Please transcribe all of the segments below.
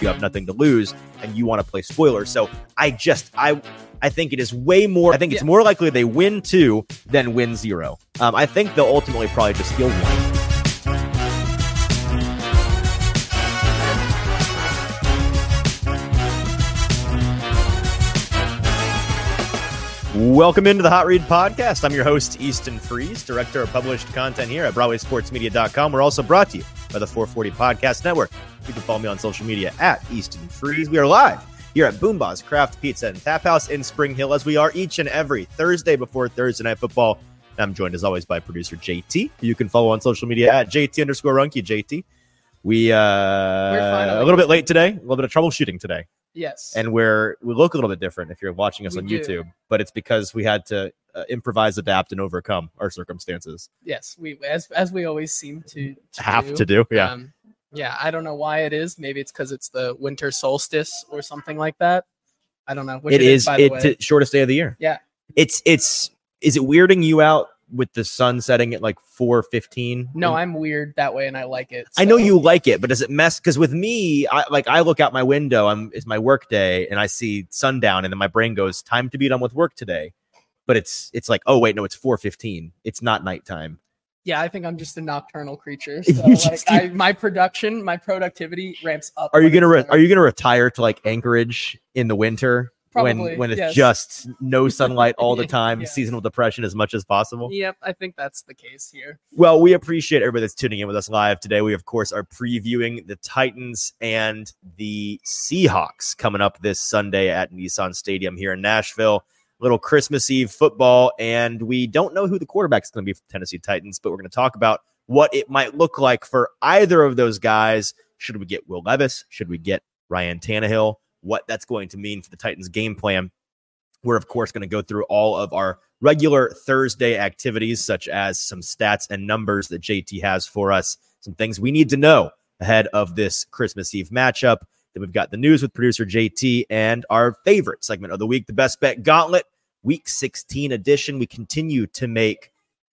you have nothing to lose and you want to play spoiler. So I just I I think it is way more. I think it's Yeah. more likely they win two than win zero. Um, I think they'll ultimately probably just steal one. Welcome into the Hot Read Podcast. I'm your host, Easton Freeze, director of published content here at BroadwaySportsMedia.com. We're also brought to you by the 440 Podcast Network. You can follow me on social media at Easton Freeze. We are live here at BoomBozz Craft Pizza and Tap House in Spring Hill, as we are each and every Thursday before Thursday Night Football. I'm joined, as always, by producer JT. You can follow on social media at JT underscore Runky, JT. We, uh, a little bit late today, a little bit of troubleshooting today Yes. and we're we look a little bit different if you're watching us We on do. YouTube, but it's because we had to uh, improvise, adapt, and overcome our circumstances. yes, we as as we always seem to, to Have do. to do, yeah. Um, yeah, I don't know why it is. Maybe it's because it's the winter solstice or something like that. I don't know. It is by the it's the shortest day of the year. Yeah. it's it's is it weirding you out with the sun setting at like four fifteen? No, I'm weird that way, and I like it. I know you like it, but does it mess? Because with me, I like I look out my window. I'm it's my work day, and I see sundown, and then my brain goes, "Time to be done with work today." But it's it's like, oh wait, no, it's four fifteen. It's not nighttime. Yeah, I think I'm just a nocturnal creature. So like, I, my production, my productivity ramps up. Are you gonna re- are you gonna retire to like Anchorage in the winter Probably, when when it's yes. just no sunlight all the time, Yeah. seasonal depression as much as possible? Yep, I think that's the case here. Well, we appreciate everybody that's tuning in with us live today. We of course are previewing the Titans and the Seahawks coming up this Sunday at Nissan Stadium here in Nashville. Little Christmas Eve football, and we don't know who the quarterback is going to be for the Tennessee Titans, but we're going to talk about what it might look like for either of those guys. Should we get Will Levis? Should we get Ryan Tannehill? What that's going to mean for the Titans' game plan. We're, of course, going to go through all of our regular Thursday activities, such as some stats and numbers that JT has for us, some things we need to know ahead of this Christmas Eve matchup. Then we've got the news with producer JT and our favorite segment of the week, the Best Bet Gauntlet, Week 16 edition. We continue to make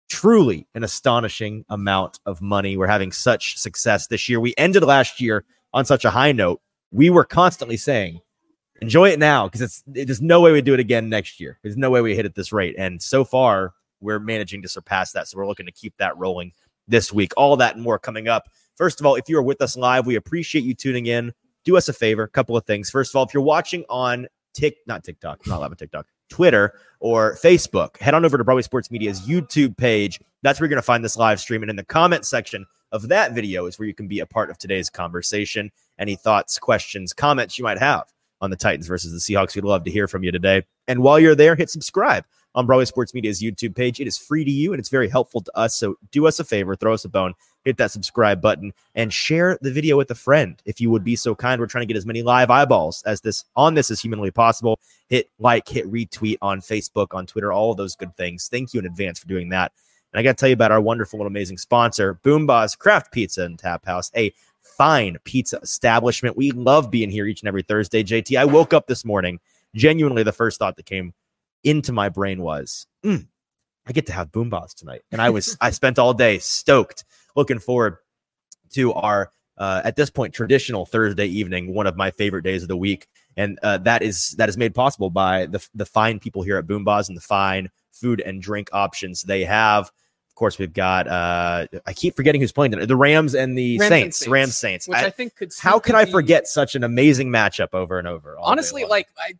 truly an astonishing amount of money. We're having such success this year. We ended last year on such a high note. We were constantly saying, enjoy it now because it's there's no way we do it again next year. There's no way we hit at this rate. And so far, we're managing to surpass that. So we're looking to keep that rolling this week. All that and more coming up. First of all, if you are with us live, we appreciate you tuning in. Do us a favor, a couple of things. First of all, if you're watching on Tik, not TikTok, not live on TikTok, Twitter or Facebook, head on over to Broadway Sports Media's YouTube page. That's where you're going to find this live stream. And in the comment section of that video is where you can be a part of today's conversation. Any thoughts, questions, comments you might have on the Titans versus the Seahawks. We'd love to hear from you today. And while you're there, hit subscribe on Broadway Sports Media's YouTube page. It is free to you and it's very helpful to us. So do us a favor, throw us a bone, hit that subscribe button, and share the video with a friend if you would be so kind. We're trying to get as many live eyeballs as this on this as humanly possible. Hit like, hit retweet on Facebook, on Twitter, all of those good things. Thank you in advance for doing that. And I got to tell you about our wonderful and amazing sponsor, BoomBozz Craft Pizza and Tap House, a fine pizza establishment. We love being here each and every Thursday. JT, I woke up this morning. Genuinely, the first thought that came into my brain was, "Mm, I get to have BoomBozz tonight. And I was, I spent all day stoked, looking forward to our, uh, at this point, traditional Thursday evening, one of my favorite days of the week. And uh, that is that is made possible by the the fine people here at BoomBozz and the fine food and drink options they have. Of course, we've got uh, I keep forgetting who's playing tonight. The Rams and the Rams Saints. Saints, Rams Saints. Which I- I, think could. how could I forget such an amazing matchup over and over? Honestly, like I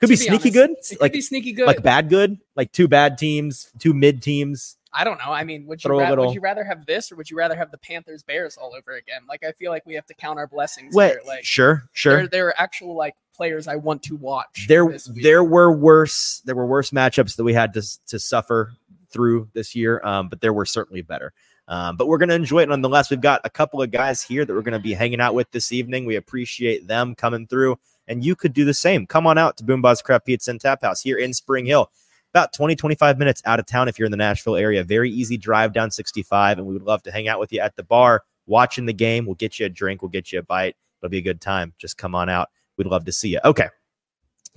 could be be sneaky honest, good, It could like be sneaky good. like bad good, like two bad teams, two mid teams. I don't know. I mean, would you ra- little- would you rather have this or would you rather have the Panthers Bears all over again? Like I feel like we have to count our blessings here. Like sure, sure. there, there are actual like players I want to watch. there there were worse there were worse matchups that we had to to suffer through this year um, but there were certainly better um, but we're going to enjoy it nonetheless we've got a couple of guys here that we're going to be hanging out with this evening we appreciate them coming through and you could do the same come on out to BoomBozz craft pizza and tap house here in spring hill about 20 25 minutes out of town if you're in the nashville area. Very easy drive down 65 and we would love to hang out with you at the bar watching the game. We'll get you a drink. We'll get you a bite. It'll be a good time. Just come on out. We'd love to see you. Okay.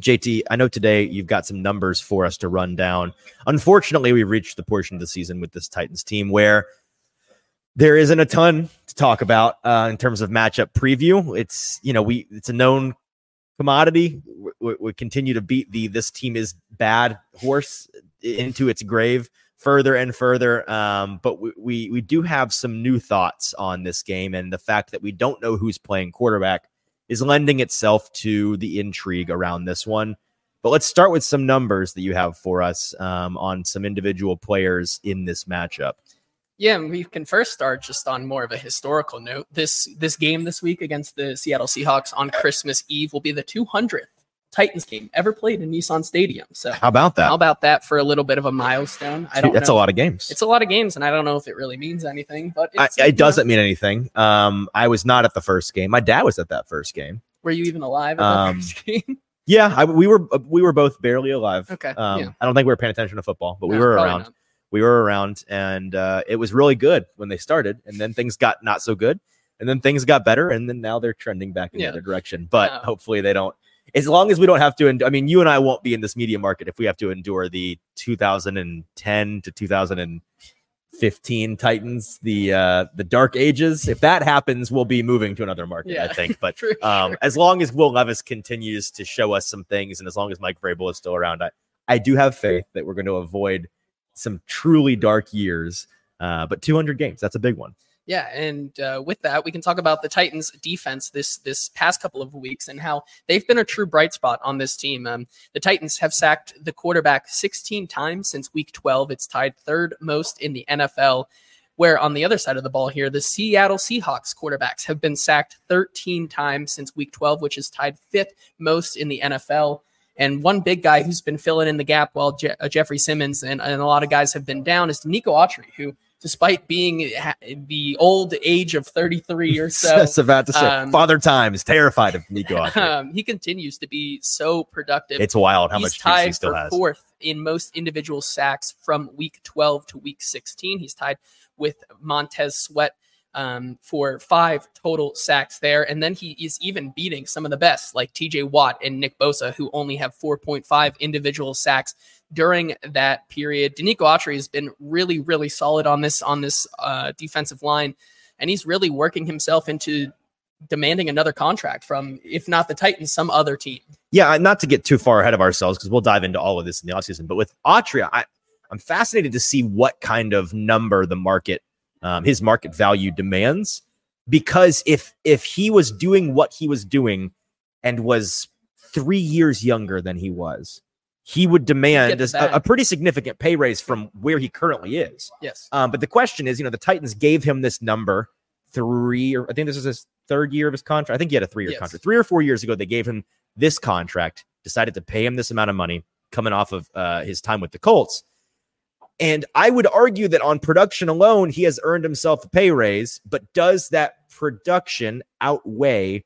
JT, I know today you've got some numbers for us to run down. Unfortunately, we reached the portion of the season with this Titans team where there isn't a ton to talk about uh, in terms of matchup preview. It's you know we it's a known commodity. We continue to beat the this team is bad horse into its grave further and further. Um, but we, we we do have some new thoughts on this game, and the fact that we don't know who's playing quarterback is lending itself to the intrigue around this one. But let's start with some numbers that you have for us um, on some individual players in this matchup. Yeah, and we can first start just on more of a historical note. This this game this week against the Seattle Seahawks on Christmas Eve will be the 200th Titans game ever played in Nissan Stadium. So how about that? How about that for a little bit of a milestone? I don't. That's know. a lot of games. It's a lot of games, and I don't know if it really means anything. But I, it doesn't mean anything. Um, I was not at the first game. My dad was at that first game. Were you even alive at um, first game? Yeah, I, we were. We were both barely alive. Okay. Um, yeah. I don't think we were paying attention to football, but no, we were around. Not. We were around, and uh, it was really good when they started, and then things got not so good, and then things got better, and then now they're trending back in yeah. the other direction. But hopefully, they don't as long as we don't have to, and I mean, you and I won't be in this media market if we have to endure the 2010 to 2015 Titans, the uh, the dark ages. If that happens, we'll be moving to another market, yeah, I think. But sure. um, as long as Will Levis continues to show us some things, and as long as Mike Vrabel is still around, I, I do have faith that we're going to avoid some truly dark years. Uh, but 200 games, that's a big one. Yeah, and uh, with that, we can talk about the Titans' defense this this past couple of weeks and how they've been a true bright spot on this team. Um, the Titans have sacked the quarterback 16 times since Week 12. It's tied third most in the NFL. Where on the other side of the ball here, the Seattle Seahawks quarterbacks have been sacked 13 times since Week 12, which is tied fifth most in the NFL. And one big guy who's been filling in the gap while Je- uh, Jeffrey Simmons and, and a lot of guys have been down is Nico Autry, who despite being the old age of 33 or so. Just about to say, um, Father Time is terrified of Nico. Um, he continues to be so productive. It's wild how He's much tied he still for has. fourth in most individual sacks from week 12 to week 16. He's tied with Montez Sweat um, for five total sacks there. And then he is even beating some of the best, like TJ Watt and Nick Bosa, who only have 4.5 individual sacks during that period. Denico Autry has been really, really solid on this on this uh, defensive line, and he's really working himself into demanding another contract from, if not the Titans, some other team. Yeah, not to get too far ahead of ourselves because we'll dive into all of this in the offseason. But with Autry, I, I'm fascinated to see what kind of number the market um, his market value demands. Because if if he was doing what he was doing and was three years younger than he was, he would demand a, a, pretty significant pay raise from where he currently is. Yes. Um, but the question is, you know, the Titans gave him this number three, or I think this is his third year of his contract. I think he had a three year yes. contract. Three or four years ago, they gave him this contract, decided to pay him this amount of money coming off of uh, his time with the Colts. And I would argue that on production alone, he has earned himself a pay raise, but does that production outweigh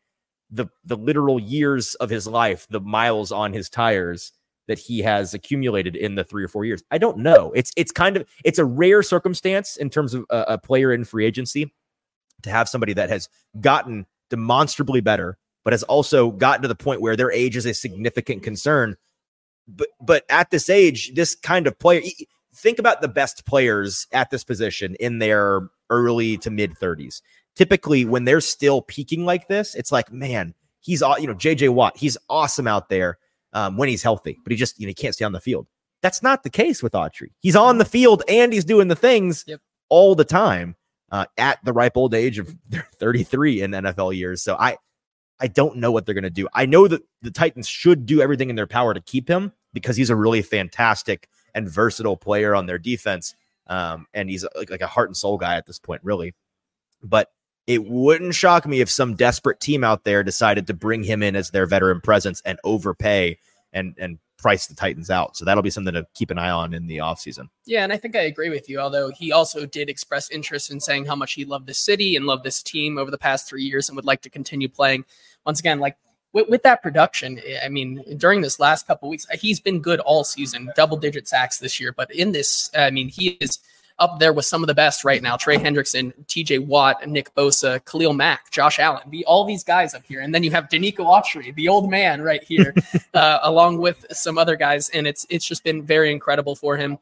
the the literal years of his life, the miles on his tires that he has accumulated in the three or four years? I don't know. It's it's kind of it's a rare circumstance in terms of a, a player in free agency to have somebody that has gotten demonstrably better, but has also gotten to the point where their age is a significant concern. But but at this age, this kind of player think about the best players at this position in their early to mid 30s. Typically, when they're still peaking like this, it's like, man, he's you know JJ Watt, he's awesome out there um, when he's healthy, but he just you know he can't stay on the field. That's not the case with Autry. He's on the field and he's doing the things yep. all the time uh, at the ripe old age of 33 in NFL years. So I I don't know what they're going to do. I know that the Titans should do everything in their power to keep him because he's a really fantastic and versatile player on their defense. Um, and he's like, like a heart and soul guy at this point, really. But it wouldn't shock me if some desperate team out there decided to bring him in as their veteran presence and overpay and and price the Titans out. So that'll be something to keep an eye on in the offseason. Yeah, and I think I agree with you, although he also did express interest in saying how much he loved the city and loved this team over the past three years and would like to continue playing. Once again, like with, with that production, I mean, during this last couple weeks, he's been good all season, double digit sacks this year. But in this, I mean, he is up there with some of the best right now. Trey Hendrickson, TJ Watt, Nick Bosa, Khalil Mack, Josh Allen, the, all these guys up here. And then you have Denico Autry, the old man right here, uh, along with some other guys. And it's it's just been very incredible for him.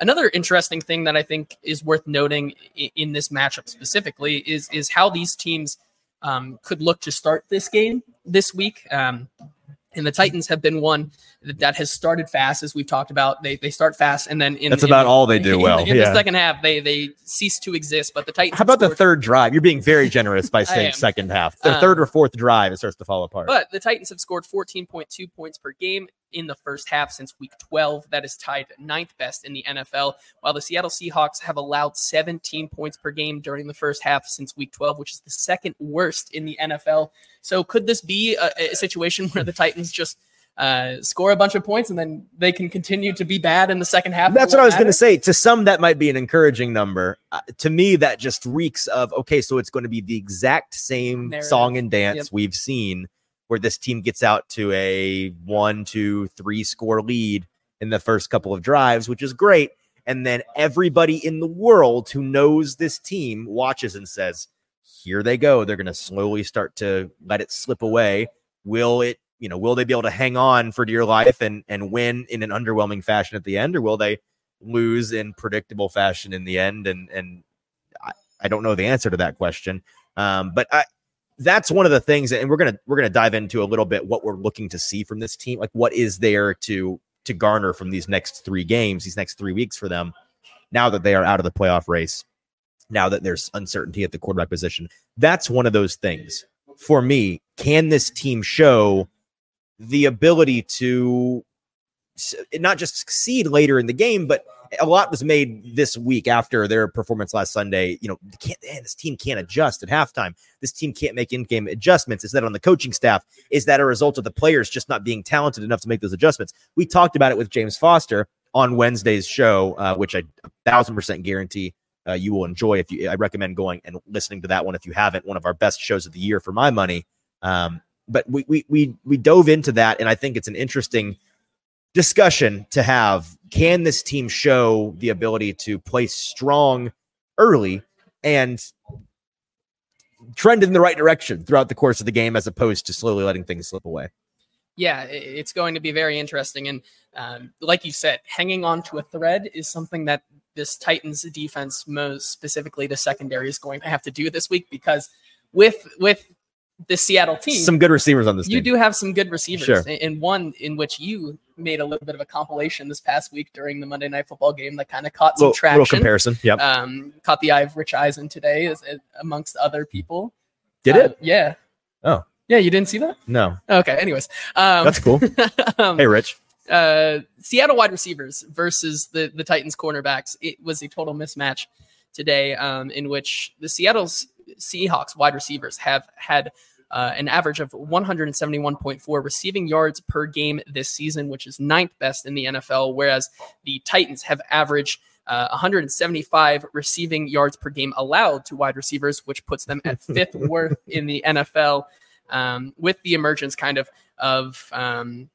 another interesting thing that I think is worth noting in, in this matchup specifically is is how these teams um, could look to start this game this week. Um, and the Titans have been one that has started fast, as we've talked about. They they start fast, and then in that's in about the- all they do in- well. In, yeah. the second half, they they cease to exist. But the Titans. How about the third drive? You're being very generous by saying second half. The Um, third or fourth drive, it starts to fall apart. But the Titans have scored 14.2 points per game in the first half since week 12. That is tied ninth best in the NFL, while the Seattle Seahawks have allowed 17 points per game during the first half since week 12, which is the second worst in the NFL. So could this be a, a situation where the Titans just uh, score a bunch of points and then they can continue to be bad in the second half? That's what I was going to say. To some, that might be an encouraging number. Uh, to me, that just reeks of okay, so it's going to be the exact same Narrative. song and dance Yep. we've seen, where this team gets out to a one, two, three score lead in the first couple of drives, which is great. And then everybody in the world who knows this team watches and says, "Here they go. They're going to slowly start to let it slip away. Will it?" You know, will they be able to hang on for dear life and and win in an underwhelming fashion at the end, or will they lose in predictable fashion in the end? And and I, I don't know the answer to that question. Um, but I, that's one of the things, and we're gonna we're gonna dive into a little bit what we're looking to see from this team. Like, what is there to to garner from these next three games, these next three weeks for them, now that they are out of the playoff race, now that there's uncertainty at the quarterback position. That's one of those things for me. Can this team show the ability to not just succeed later in the game, but a lot was made this week after their performance last Sunday. You know, can't, man, this team can't adjust at halftime. This team can't make in-game adjustments. Is that on the coaching staff? Is that a result of the players just not being talented enough to make those adjustments? We talked about it with James Foster on Wednesday's show, uh, which I a thousand percent guarantee uh, you will enjoy. If you, I recommend going and listening to that one if you haven't. One of our best shows of the year for my money. Um, but we we we we dove into that, and I think it's an interesting discussion to have. Can this team show the ability to play strong early and trend in the right direction throughout the course of the game, as opposed to slowly letting things slip away? yeah, it's going to be very interesting. And um, like you said, hanging on to a thread is something that this Titans defense, most specifically the secondary, is going to have to do this week because with with the Seattle team, Some good receivers on this you team. do have some good receivers, Sure. and and one in which you made a little bit of a compilation this past week during the Monday Night Football game that kind of caught some little, traction. little comparison. yeah. um, caught the eye of Rich Eisen today, as, as- amongst other people. Did Uh, it? Yeah. Oh. Yeah, you didn't see that? No. Okay. Anyways, um, That's cool. um, Hey, Rich. uh, Seattle wide receivers versus the the Titans cornerbacks. It was a total mismatch today, um, in which the Seattle's Seahawks wide receivers have had uh, an average of 171.4 receiving yards per game this season, which is ninth best in the NFL, whereas the Titans have averaged. Uh, 175 receiving yards per game allowed to wide receivers, which puts them at fifth worst in the NFL. Um, with the emergence, kind of, of um,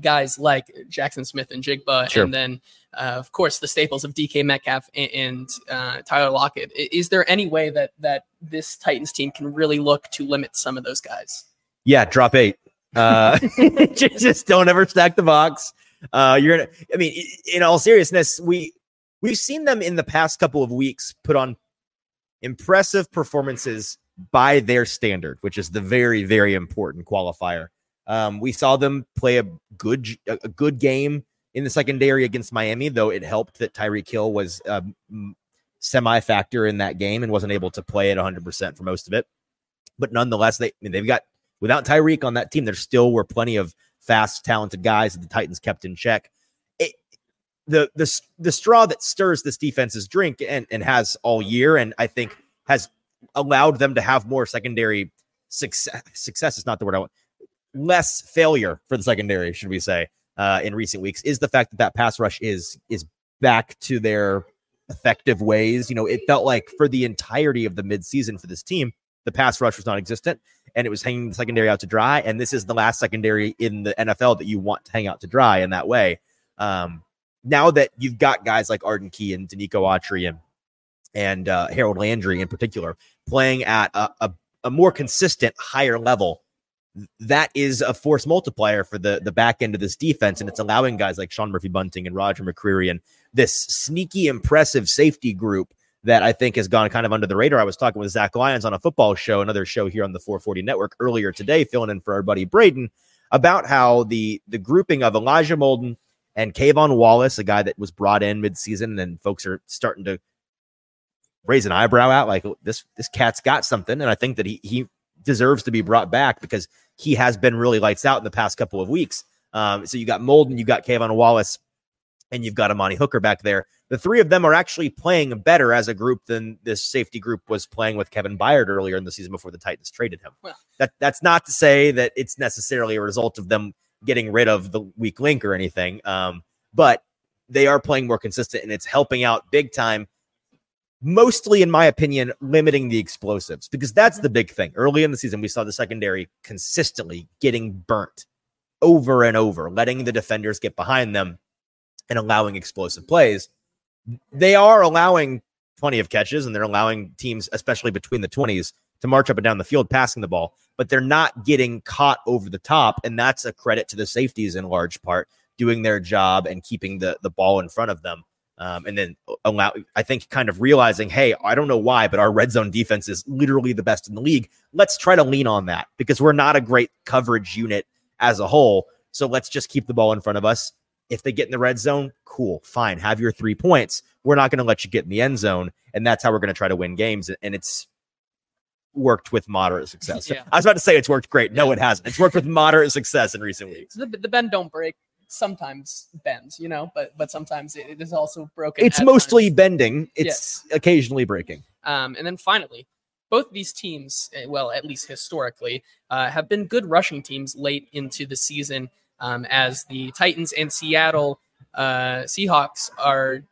guys like Jaxon Smith-Njigba, Sure. and then uh, of course the staples of DK Metcalf and, and uh, Tyler Lockett. Is there any way that that this Titans team can really look to limit some of those guys? Yeah, drop eight. Uh, just, just don't ever stack the box. Uh, you're gonna. I mean, in all seriousness, we we've seen them in the past couple of weeks put on impressive performances by their standard, which is the very very important qualifier. Um, we saw them play a good a good game in the secondary against Miami, though it helped that Tyreek Hill was a semi factor in that game and wasn't able to play at 100 percent for most of it. But nonetheless, they I mean, they've got without Tyreek on that team, there still were plenty of fast, talented guys that the Titans kept in check. It, the the the straw that stirs this defense's drink and and has all year, and I think has allowed them to have more secondary success. Success is not the word I want. Less failure for the secondary, should we say, uh, in recent weeks, is the fact that that pass rush is is back to their effective ways. You know, it felt like for the entirety of the midseason for this team, the pass rush was non-existent and it was hanging the secondary out to dry. And this is the last secondary in the NFL that you want to hang out to dry in that way. Um, now that you've got guys like Arden Key and Denico Autry and and uh, Harold Landry in particular playing at a, a, a more consistent, higher level that is a force multiplier for the the back end of this defense, and it's allowing guys like Sean Murphy Bunting and Roger McCreary and this sneaky, impressive safety group that I think has gone kind of under the radar. I was talking with Zach Lyons on a football show, another show here on the 440 Network earlier today, filling in for our buddy Braden about how the the grouping of Elijah Molden and K'Von Wallace, a guy that was brought in midseason, and folks are starting to raise an eyebrow out like oh, this this cat's got something, and I think that he he deserves to be brought back because he has been really lights out in the past couple of weeks. Um, so you got Molden, you got K'Von Wallace, and you've got Amani Hooker back there. The three of them are actually playing better as a group than this safety group was playing with Kevin Byard earlier in the season before the Titans traded him. Well, that that's not to say that it's necessarily a result of them getting rid of the weak link or anything, um, but they are playing more consistent and it's helping out big time. Mostly, in my opinion, limiting the explosives because that's the big thing. Early in the season, we saw the secondary consistently getting burnt over and over, letting the defenders get behind them and allowing explosive plays. They are allowing plenty of catches and they're allowing teams, especially between the 20s, to march up and down the field passing the ball, but they're not getting caught over the top. And that's a credit to the safeties in large part, doing their job and keeping the, the ball in front of them. Um, and then allow, I think, kind of realizing, hey, I don't know why, but our red zone defense is literally the best in the league. Let's try to lean on that because we're not a great coverage unit as a whole. So let's just keep the ball in front of us if they get in the red zone, cool, fine, have your three points. We're not going to let you get in the end zone, and that's how we're going to try to win games. And it's worked with moderate success. Yeah. I was about to say it's worked great. No, yeah. it hasn't. It's worked with moderate success in recent weeks. The, the bend don't break sometimes bends, you know, but but sometimes it is also broken. It's mostly times. bending. It's occasionally breaking. Um, and then finally, both these teams, eh, well, at least historically, uh, have been good rushing teams late into the season um, as the Titans and Seattle uh, Seahawks are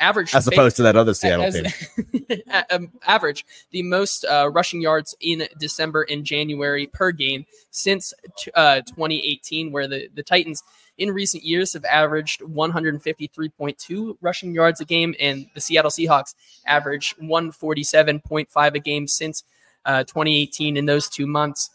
average as opposed to that other Seattle as, team. Um, average the most uh, rushing yards in December and January per game since uh, 2018, where the, the Titans in recent years have averaged 153.2 rushing yards a game, and the Seattle Seahawks average 147.5 a game since uh, 2018 in those two months.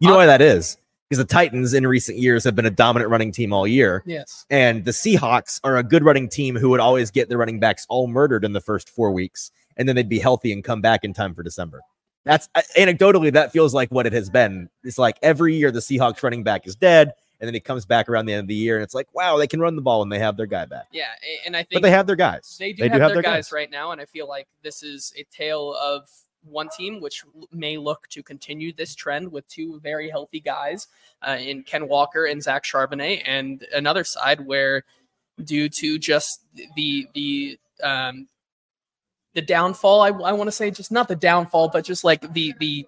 You know why that is? Because the Titans in recent years have been a dominant running team all year. Yes. And the Seahawks are a good running team who would always get the running backs all murdered in the first four weeks, and then they'd be healthy and come back in time for December. That's uh, anecdotally, that feels like what it has been. It's like every year the Seahawks running back is dead, and then he comes back around the end of the year, and it's like, wow, they can run the ball and they have their guy back. Yeah, and I think, but they have their guys. They do, they have, do have, their, their guys, guys right now, and I feel like this is a tale of one team which may look to continue this trend with two very healthy guys uh, in Ken Walker and Zach Charbonnet, and another side where, due to just the the um, the downfall, I, I want to say just not the downfall, but just like the the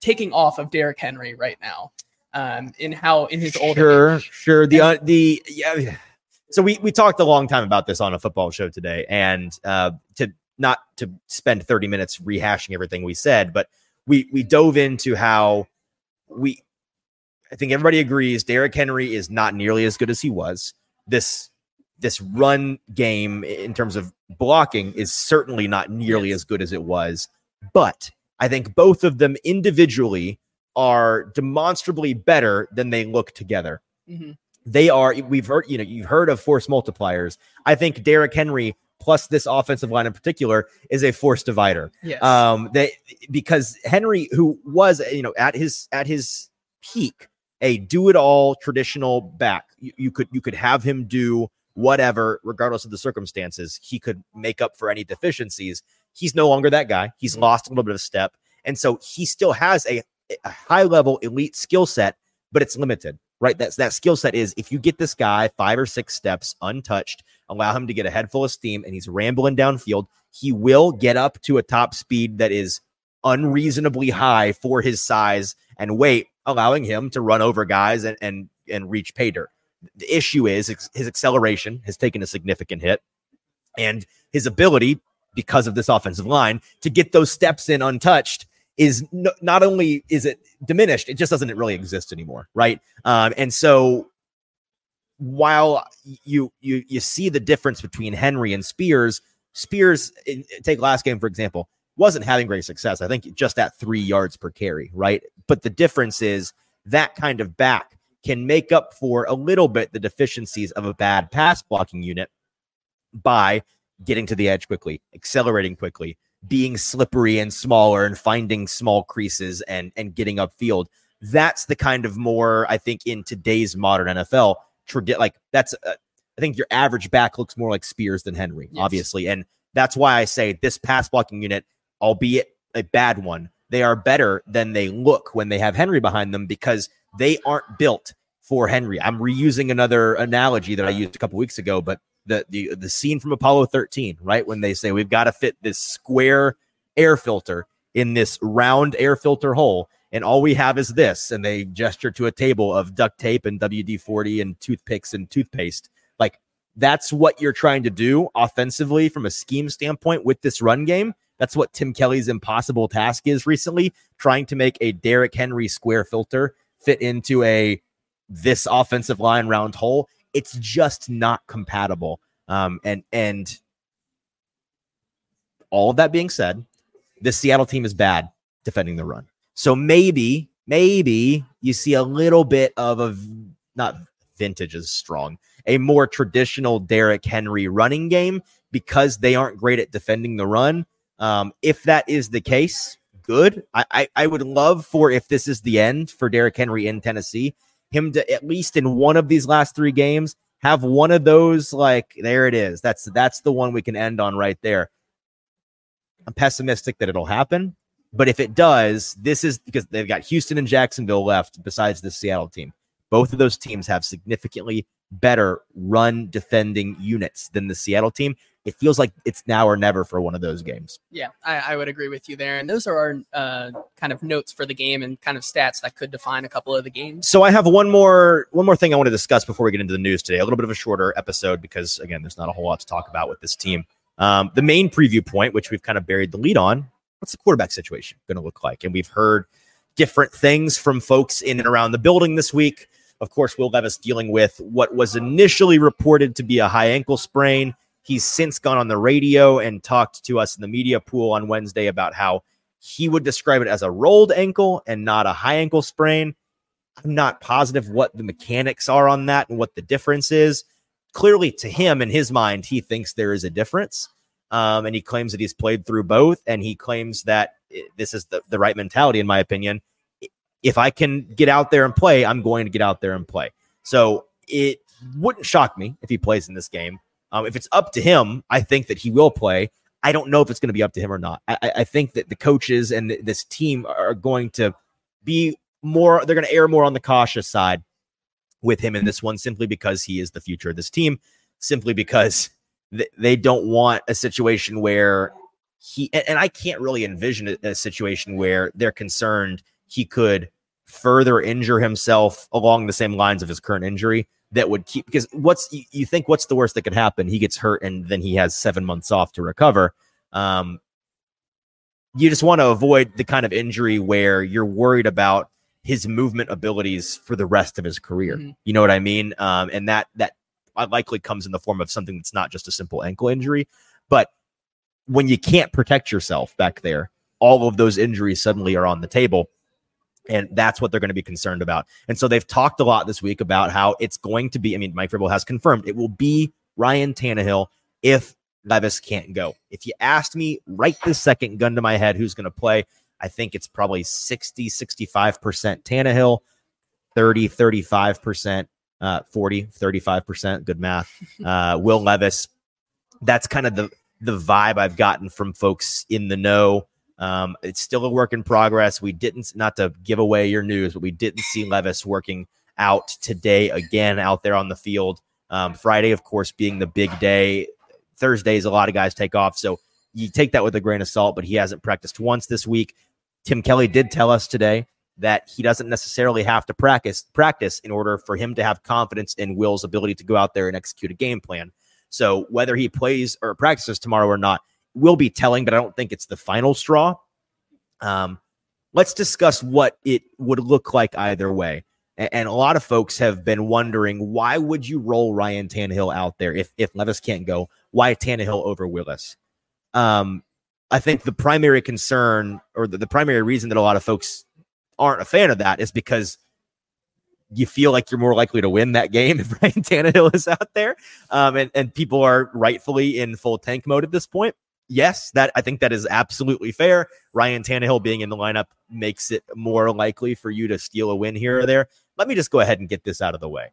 taking off of Derrick Henry right now, um, in how in his older sure age. sure the uh, the yeah. So we we talked a long time about this on a football show today, and uh, to not to spend 30 minutes rehashing everything we said, but we we dove into how we I think everybody agrees Derrick Henry is not nearly as good as he was. This this run game in terms of blocking is certainly not nearly as good as it was, but I think both of them individually are demonstrably better than they look together. Mm-hmm. They are, we've heard, you know, you've heard of force multipliers. I think Derrick Henry plus this offensive line in particular is a force divider. Yes. Um, they because Henry, who was you know at his at his peak, a do it all traditional back. You, you could you could have him do whatever, regardless of the circumstances. He could make up for any deficiencies. He's no longer that guy. He's mm-hmm. lost a little bit of step, and so he still has a, a high level elite skill set, but it's limited. Right. That's that skill set is if you get this guy five or six steps untouched allow him to get a head full of steam, and he's rambling downfield. He will get up to a top speed that is unreasonably high for his size and weight, allowing him to run over guys and and, and reach pay dirt. The issue is his acceleration has taken a significant hit, and his ability, because of this offensive line, to get those steps in untouched is no, not only is it diminished, it just doesn't really exist anymore, right? Um, and so while you you you see the difference between Henry and Spears, Spears take last game for example wasn't having great success. I think just at three yards per carry, right? But the difference is that kind of back can make up for a little bit the deficiencies of a bad pass blocking unit by getting to the edge quickly, accelerating quickly, being slippery and smaller and finding small creases and and getting upfield. That's the kind of more I think in today's modern NFL tradi- like that's uh, I think your average back looks more like Spears than Henry, yes. obviously, and that's why I say this pass blocking unit, albeit a bad one, they are better than they look when they have Henry behind them because they aren't built for Henry. I'm reusing another analogy that I used a couple weeks ago, but the the the scene from Apollo 13, right? When they say we've got to fit this square air filter in this round air filter hole, and all we have is this, and they gesture to a table of duct tape and WD 40 and toothpicks and toothpaste. Like that's what you're trying to do offensively from a scheme standpoint with this run game. That's what Tim Kelly's impossible task is recently, trying to make a Derrick Henry square filter fit into a this offensive line round hole. It's just not compatible. Um, and and all of that being said, the Seattle team is bad defending the run. So maybe, maybe you see a little bit of a not vintage is strong, a more traditional Derrick Henry running game because they aren't great at defending the run. Um, if that is the case, good. I, I, I would love for if this is the end for Derrick Henry in Tennessee, him to at least in one of these last three games have one of those like there it is. That's that's the one we can end on right there. I'm pessimistic that it'll happen, but if it does, this is because they've got Houston and Jacksonville left besides the Seattle team. Both of those teams have significantly better run defending units than the Seattle team it feels like it's now or never for one of those games. Yeah, I, I would agree with you there. And those are our uh, kind of notes for the game and kind of stats that could define a couple of the games. So I have one more one more thing I want to discuss before we get into the news today. A little bit of a shorter episode because again, there's not a whole lot to talk about with this team. Um, the main preview point, which we've kind of buried the lead on, what's the quarterback situation going to look like? And we've heard different things from folks in and around the building this week. Of course, Will Levis dealing with what was initially reported to be a high ankle sprain He's since gone on the radio and talked to us in the media pool on Wednesday about how he would describe it as a rolled ankle and not a high ankle sprain. I'm not positive what the mechanics are on that and what the difference is. Clearly, to him, in his mind, he thinks there is a difference. Um, and he claims that he's played through both. And he claims that this is the, the right mentality, in my opinion. If I can get out there and play, I'm going to get out there and play. So it wouldn't shock me if he plays in this game. Um, if it's up to him, I think that he will play. I don't know if it's going to be up to him or not. I, I think that the coaches and th- this team are going to be more, they're going to err more on the cautious side with him in this one simply because he is the future of this team, simply because th- they don't want a situation where he, and, and I can't really envision a, a situation where they're concerned he could further injure himself along the same lines of his current injury that would keep because what's you, you, think what's the worst that could happen? He gets hurt and then he has seven months off to recover. Um, you just want to avoid the kind of injury where you're worried about his movement abilities for the rest of his career. Mm-hmm. You know what I mean? Um, and that that likely comes in the form of something that's not just a simple ankle injury, but when you can't protect yourself back there, all of those injuries suddenly are on the table. And that's what they're going to be concerned about. And so they've talked a lot this week about how it's going to be. I mean, Mike Vrabel has confirmed it will be Ryan Tannehill if Levis can't go. If you asked me right this second, gun to my head, who's going to play, I think it's probably 60, 65% Tannehill, 30, 35%, uh, 40, 35%. Good math. Uh, Will Levis. That's kind of the, the vibe I've gotten from folks in the know. Um, it's still a work in progress. We didn't, not to give away your news, but we didn't see Levis working out today again out there on the field. Um, Friday, of course, being the big day. Thursdays, a lot of guys take off. So you take that with a grain of salt, but he hasn't practiced once this week. Tim Kelly did tell us today that he doesn't necessarily have to practice practice in order for him to have confidence in Will's ability to go out there and execute a game plan. So whether he plays or practices tomorrow or not, will be telling, but I don't think it's the final straw. Um, let's discuss what it would look like either way. And, and, a lot of folks have been wondering why would you roll Ryan Tannehill out there if if Levis can't go? Why Tannehill over Willis? Um, I think the primary concern or the, the primary reason that a lot of folks aren't a fan of that is because you feel like you're more likely to win that game if Ryan Tannehill is out there, um, and and people are rightfully in full tank mode at this point. Yes, that I think that is absolutely fair. Ryan Tannehill being in the lineup makes it more likely for you to steal a win here or there. Let me just go ahead and get this out of the way.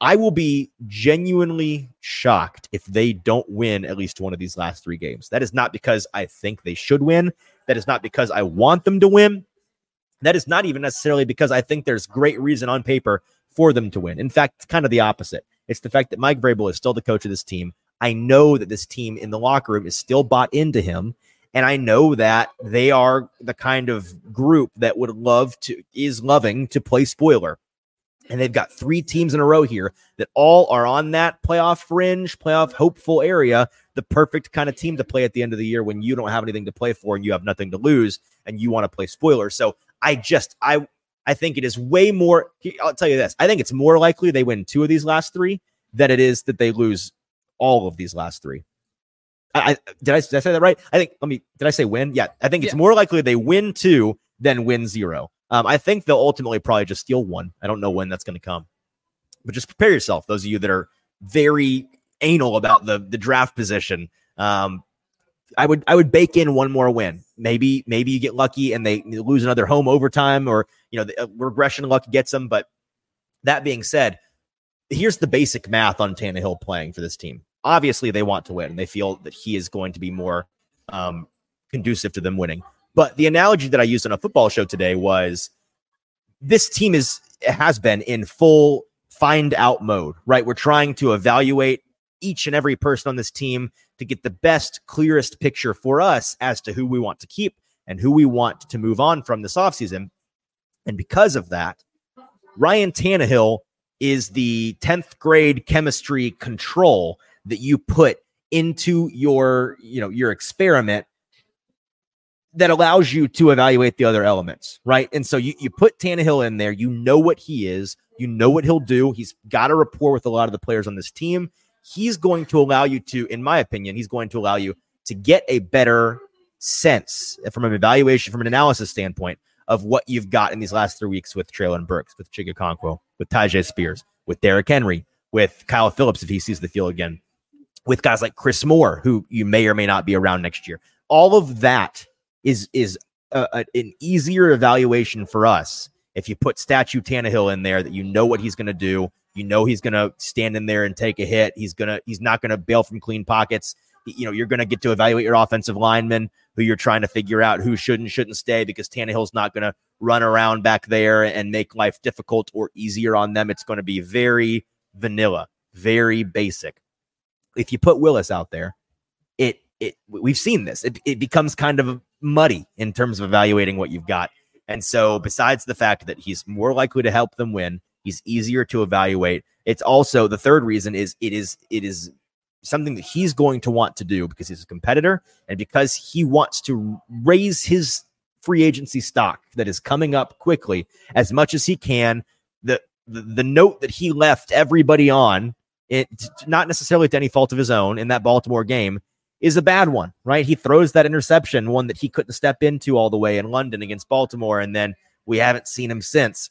I will be genuinely shocked if they don't win at least one of these last three games. That is not because I think they should win. That is not because I want them to win. That is not even necessarily because I think there's great reason on paper for them to win. In fact, it's kind of the opposite. It's the fact that Mike Vrabel is still the coach of this team. I know that this team in the locker room is still bought into him. And I know that they are the kind of group that would love to, is loving to play spoiler. And they've got three teams in a row here that all are on that playoff fringe, playoff hopeful area. The perfect kind of team to play at the end of the year when you don't have anything to play for and you have nothing to lose and you want to play spoiler. So I just I I think it is way more. I'll tell you this: I think it's more likely they win two of these last three than it is that they lose all of these last three. I, I did I did I say that right? I think. Let me. Did I say win? Yeah, I think it's yeah. more likely they win two than win zero. Um, I think they'll ultimately probably just steal one. I don't know when that's going to come, but just prepare yourself. Those of you that are very anal about the the draft position, um, I would I would bake in one more win. Maybe maybe you get lucky and they lose another home overtime, or you know the uh, regression luck gets them. But that being said, here's the basic math on Tannehill playing for this team. Obviously, they want to win. And they feel that he is going to be more um, conducive to them winning. But the analogy that I used on a football show today was this team is has been in full find out mode, right? We're trying to evaluate each and every person on this team to get the best, clearest picture for us as to who we want to keep and who we want to move on from this offseason. And because of that, Ryan Tannehill is the 10th grade chemistry control that you put into your, you know, your experiment that allows you to evaluate the other elements, right? And so you, you put Tannehill in there, you know what he is, you know what he'll do. He's got a rapport with a lot of the players on this team he's going to allow you to, in my opinion, he's going to allow you to get a better sense from an evaluation, from an analysis standpoint of what you've got in these last three weeks with Treylon Burks, with Chig Okonkwo, with Tyjae Spears, with Derrick Henry, with Kyle Phillips if he sees the field again, with guys like Chris Moore, who you may or may not be around next year. All of that is is a, a, an easier evaluation for us if you put Statue Tannehill in there that you know what he's going to do, you know he's going to stand in there and take a hit. He's going to he's not going to bail from clean pockets. You know, you're going to get to evaluate your offensive linemen who you're trying to figure out who should and shouldn't stay because Tannehill's not going to run around back there and make life difficult or easier on them. It's going to be very vanilla, very basic. If you put Willis out there, it it we've seen this. It, it becomes kind of muddy in terms of evaluating what you've got. And so, besides the fact that he's more likely to help them win, He's easier to evaluate. It's also the third reason is it is it is something that he's going to want to do because he's a competitor and because he wants to raise his free agency stock that is coming up quickly as much as he can. The the, the note that he left everybody on, it not necessarily to any fault of his own in that Baltimore game, is a bad one, right? He throws that interception, one that he couldn't step into all the way in London against Baltimore, and then we haven't seen him since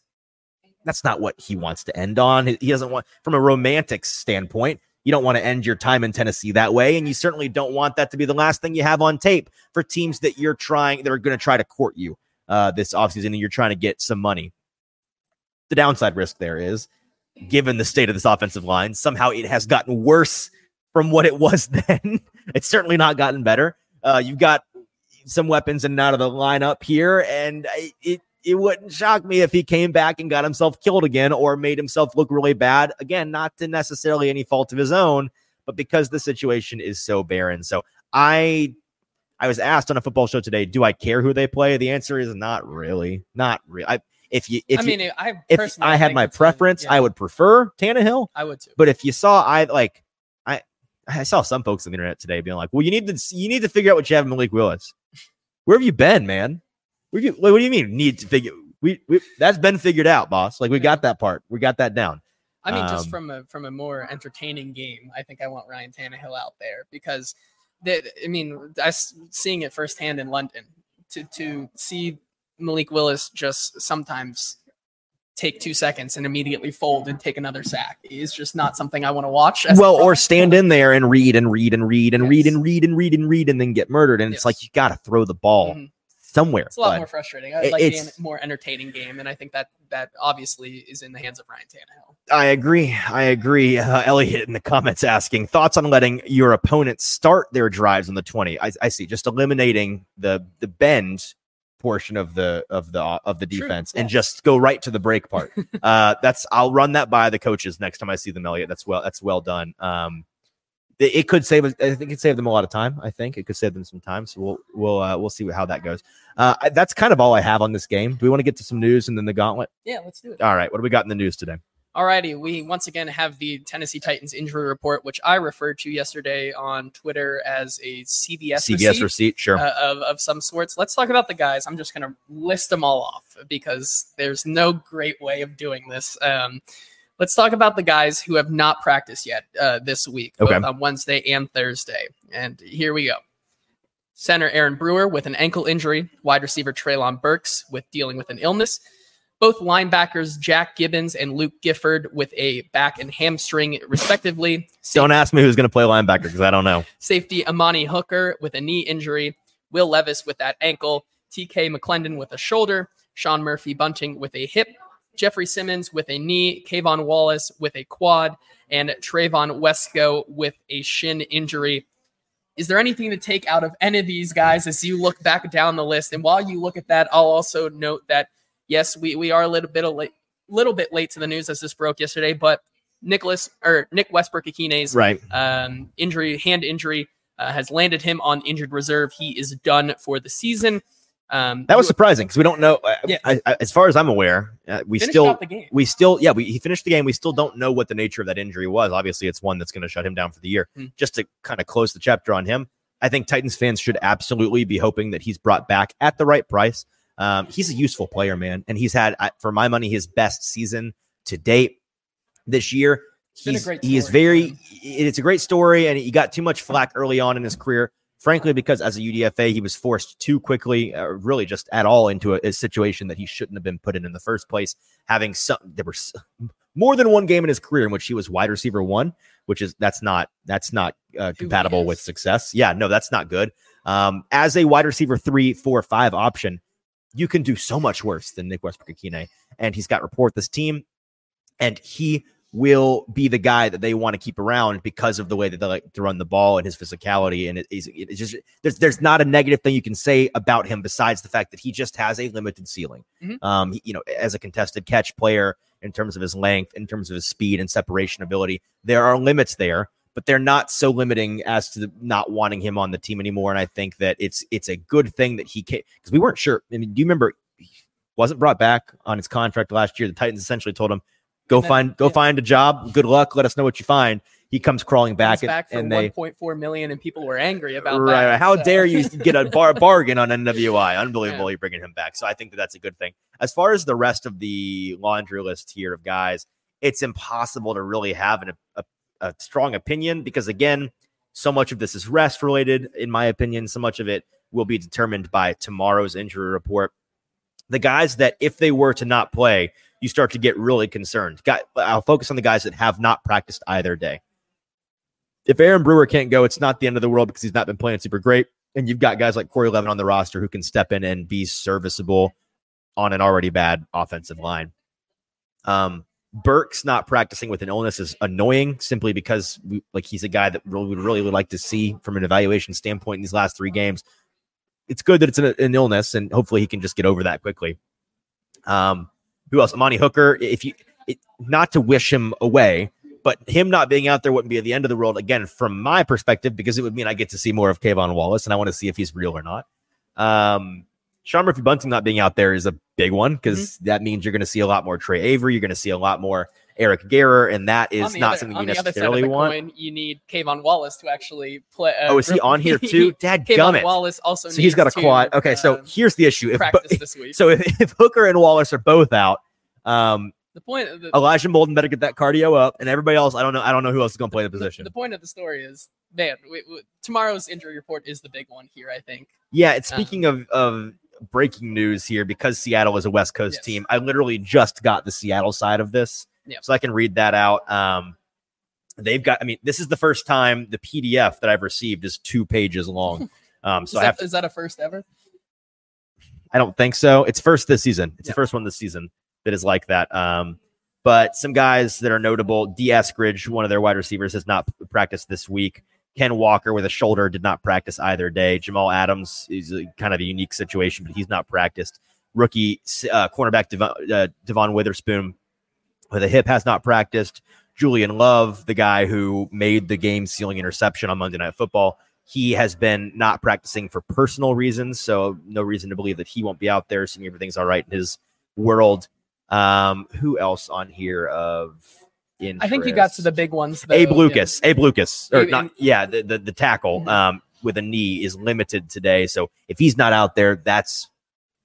that's not what he wants to end on. He doesn't want, from a romantic standpoint, you don't want to end your time in Tennessee that way. And you certainly don't want that to be the last thing you have on tape for teams that you're trying, that are going to try to court you uh, this offseason and you're trying to get some money. The downside risk there is, given the state of this offensive line, somehow it has gotten worse from what it was then. it's certainly not gotten better. Uh, you've got some weapons and out of the lineup here, and it it wouldn't shock me if he came back and got himself killed again or made himself look really bad. Again, not to necessarily any fault of his own, but because the situation is so barren. So I I was asked on a football show today, do I care who they play? The answer is not really. Not really. I, if you if I mean, you, I if I had my preference, yeah. I would prefer Tannehill. I would too. But if you saw I like I I saw some folks on the internet today being like, "Well, you need to you need to figure out what you have in Malik Willis. Where have you been, man? We what do you mean need to figure? We, we that's been figured out, boss. Like we got that part. We got that down. I mean, um, just from a from a more entertaining game, I think I want Ryan Tannehill out there because that I mean, I seeing it firsthand in London to to see Malik Willis just sometimes take two seconds and immediately fold and take another sack is just not something I want to watch. well, or stand in there and read and read and read and read and read and read and read and then get murdered. And Yes. it's like you got to throw the ball Mhm. Somewhere. It's a lot bud. more frustrating. I like it's- en- more entertaining game, and I think that that obviously is in the hands of Ryan Tannehill. I agree. I agree. Uh, Elliot in the comments asking thoughts on letting your opponent start their drives on the 20. I, I see. Just eliminating the the bend portion of the of the of the True, defense yeah. and just go right to the break part. uh, that's I'll run that by the coaches next time I see them, Elliot. That's well that's well done. Um, it, could save. I think it could save them a lot of time. I think it could save them some time. So we'll we'll uh, we'll see how that goes. Uh, that's kind of all I have on this game. Do we want to get to some news and then the gauntlet? Yeah, let's do it. All right. What do we got in the news today? Alrighty, we once again have the Tennessee Titans injury report, which I referred to yesterday on Twitter as a CVS, CBS receipt, receipt. Sure. uh, of, of some sorts. Let's talk about the guys. I'm just going to list them all off because there's no great way of doing this. Um, let's talk about the guys who have not practiced yet uh, this week, both Okay. on Wednesday and Thursday. And here we go. Center Aaron Brewer with an ankle injury, wide receiver Treylon Burks with dealing with an illness. Both linebackers Jack Gibbens and Luke Gifford with a back and hamstring, respectively. Don't ask me who's going to play linebacker because I don't know. Safety Amani Hooker with a knee injury, Will Levis with that ankle, TK McLendon with a shoulder, Sean Murphy Bunting with a hip, Jeffrey Simmons with a knee, K'Von Wallace with a quad, and Trevon Wesco with a shin injury. Is there anything to take out of any of these guys as you look back down the list? And while you look at that, I'll also note that yes, we, we are a little bit of late, little bit late to the news as this broke yesterday, but Nicholas or Nick Westbrook Ikhine's Right. um, injury, hand injury, uh, has landed him on injured reserve. He is done for the season. Um, That was surprising because we don't know. uh, Yeah. I, I, as far as I'm aware, uh, we finished still the game. we still yeah we he finished the game. We still don't know what the nature of that injury was. Obviously, it's one that's going to shut him down for the year. Hmm. Just to kind of close the chapter on him, I think Titans fans should absolutely be hoping that he's brought back at the right price. Um, he's a useful player, man, and he's had, for my money, his best season to date this year. been a He's, great he is very. It's a great story, and he got too much flack early on in his career frankly, because as a UDFA, he was forced too quickly, uh, really just at all, into a, a situation that he shouldn't have been put in in the first place. Having some, there were more than one game in his career in which he was wide receiver one, which is that's not that's not uh, compatible with success. Yeah, no, that's not good. Um, as a wide receiver three, four, five option, you can do so much worse than Nick Westbrook Ikhine, and he's got report this team, and he will be the guy that they want to keep around because of the way that they like to run the ball and his physicality. And it, it's, it's just there's there's not a negative thing you can say about him besides the fact that he just has a limited ceiling. Mhm. Um, he- you know, as a contested catch player, in terms of his length, in terms of his speed and separation ability, there are limits there. But they're not so limiting as to not wanting him on the team anymore. And I think that it's it's a good thing that he came because we weren't sure. I mean, do you remember he wasn't brought back on his contract last year? The Titans essentially told him, "Go then- find go yeah. find a job. Good luck. Let us know what you find." He comes crawling back, Comes back for and they 1.4 million, and people were angry about right. that. How so- dare you get a bar bargain on NWI? Unbelievable, you're bringing him back. So I think that that's a good thing. As far as the rest of the laundry list here of guys, it's impossible to really have an, a, a strong opinion because again, so much of this is rest related. In my opinion, so much of it will be determined by tomorrow's injury report. The guys that, if they were to not play, you start to get really concerned. Got, I'll focus on the guys that have not practiced either day. If Aaron Brewer can't go, it's not the end of the world because he's not been playing super great. And you've got guys like Corey Levin on the roster who can step in and be serviceable on an already bad offensive line. Um, Burks not practicing with an illness is annoying simply because we, like he's a guy that really would really would like to see from an evaluation standpoint in these last three games. It's good that it's an, an illness and hopefully he can just get over that quickly. Um, who else? Amani Hooker. If you it, not to wish him away, but him not being out there wouldn't be the end of the world again from my perspective because it would mean I get to see more of K'Von Wallace and I want to see if he's real or not. Um, Sean Murphy Bunting not being out there is a big one because that means you're going to see a lot more Tre Avery. You're going to see a lot more Eric Garror, and that is not other- something you the other side of necessarily want. coin, you need K'Von Wallace to actually play. uh, oh, is he on here too? Dad K'Von gummit. Wallace also. So he's got a quad. Okay, so uh, here's the issue. If practice this week. so if, if Hooker and Wallace are both out, um, the point. Of the, Elijah Molden better get that cardio up, and everybody else, I don't know. I don't know who else is going to play the position. The, point of the story is, man, we, we- tomorrow's injury report is the big one here. I think. Yeah, it's Um, speaking of of breaking news here because Seattle is a West Coast Yes. team. I literally just got the Seattle side of this, Yeah. so I can read that out. Um, they've got. I mean, this is the first time the PDF that I've received is two pages long. Um, Is, so I that, have. To, is that a first ever? I don't think so. It's first this season. It's Yeah. the first one this season that is like that. Um, but some guys that are notable: D. Eskridge, one of their wide receivers, has not practiced this week. Ken Walker with a shoulder did not practice either day. Jamal Adams is a, kind of a unique situation, but he's not practiced. Rookie uh, cornerback Devon, uh, Devon Witherspoon with a hip has not practiced. Julian Love, the guy who made the game sealing interception on Monday Night Football, he has been not practicing for personal reasons. So, no reason to believe that he won't be out there, assuming everything's all right in his world. Um, who else on here of interest? I think you got to the big ones. Though. Abe Yeah. Lucas. Abe Lucas, or Abe- not? Yeah, the the, the tackle Mhm. um, with a knee is limited today. So if he's not out there, that's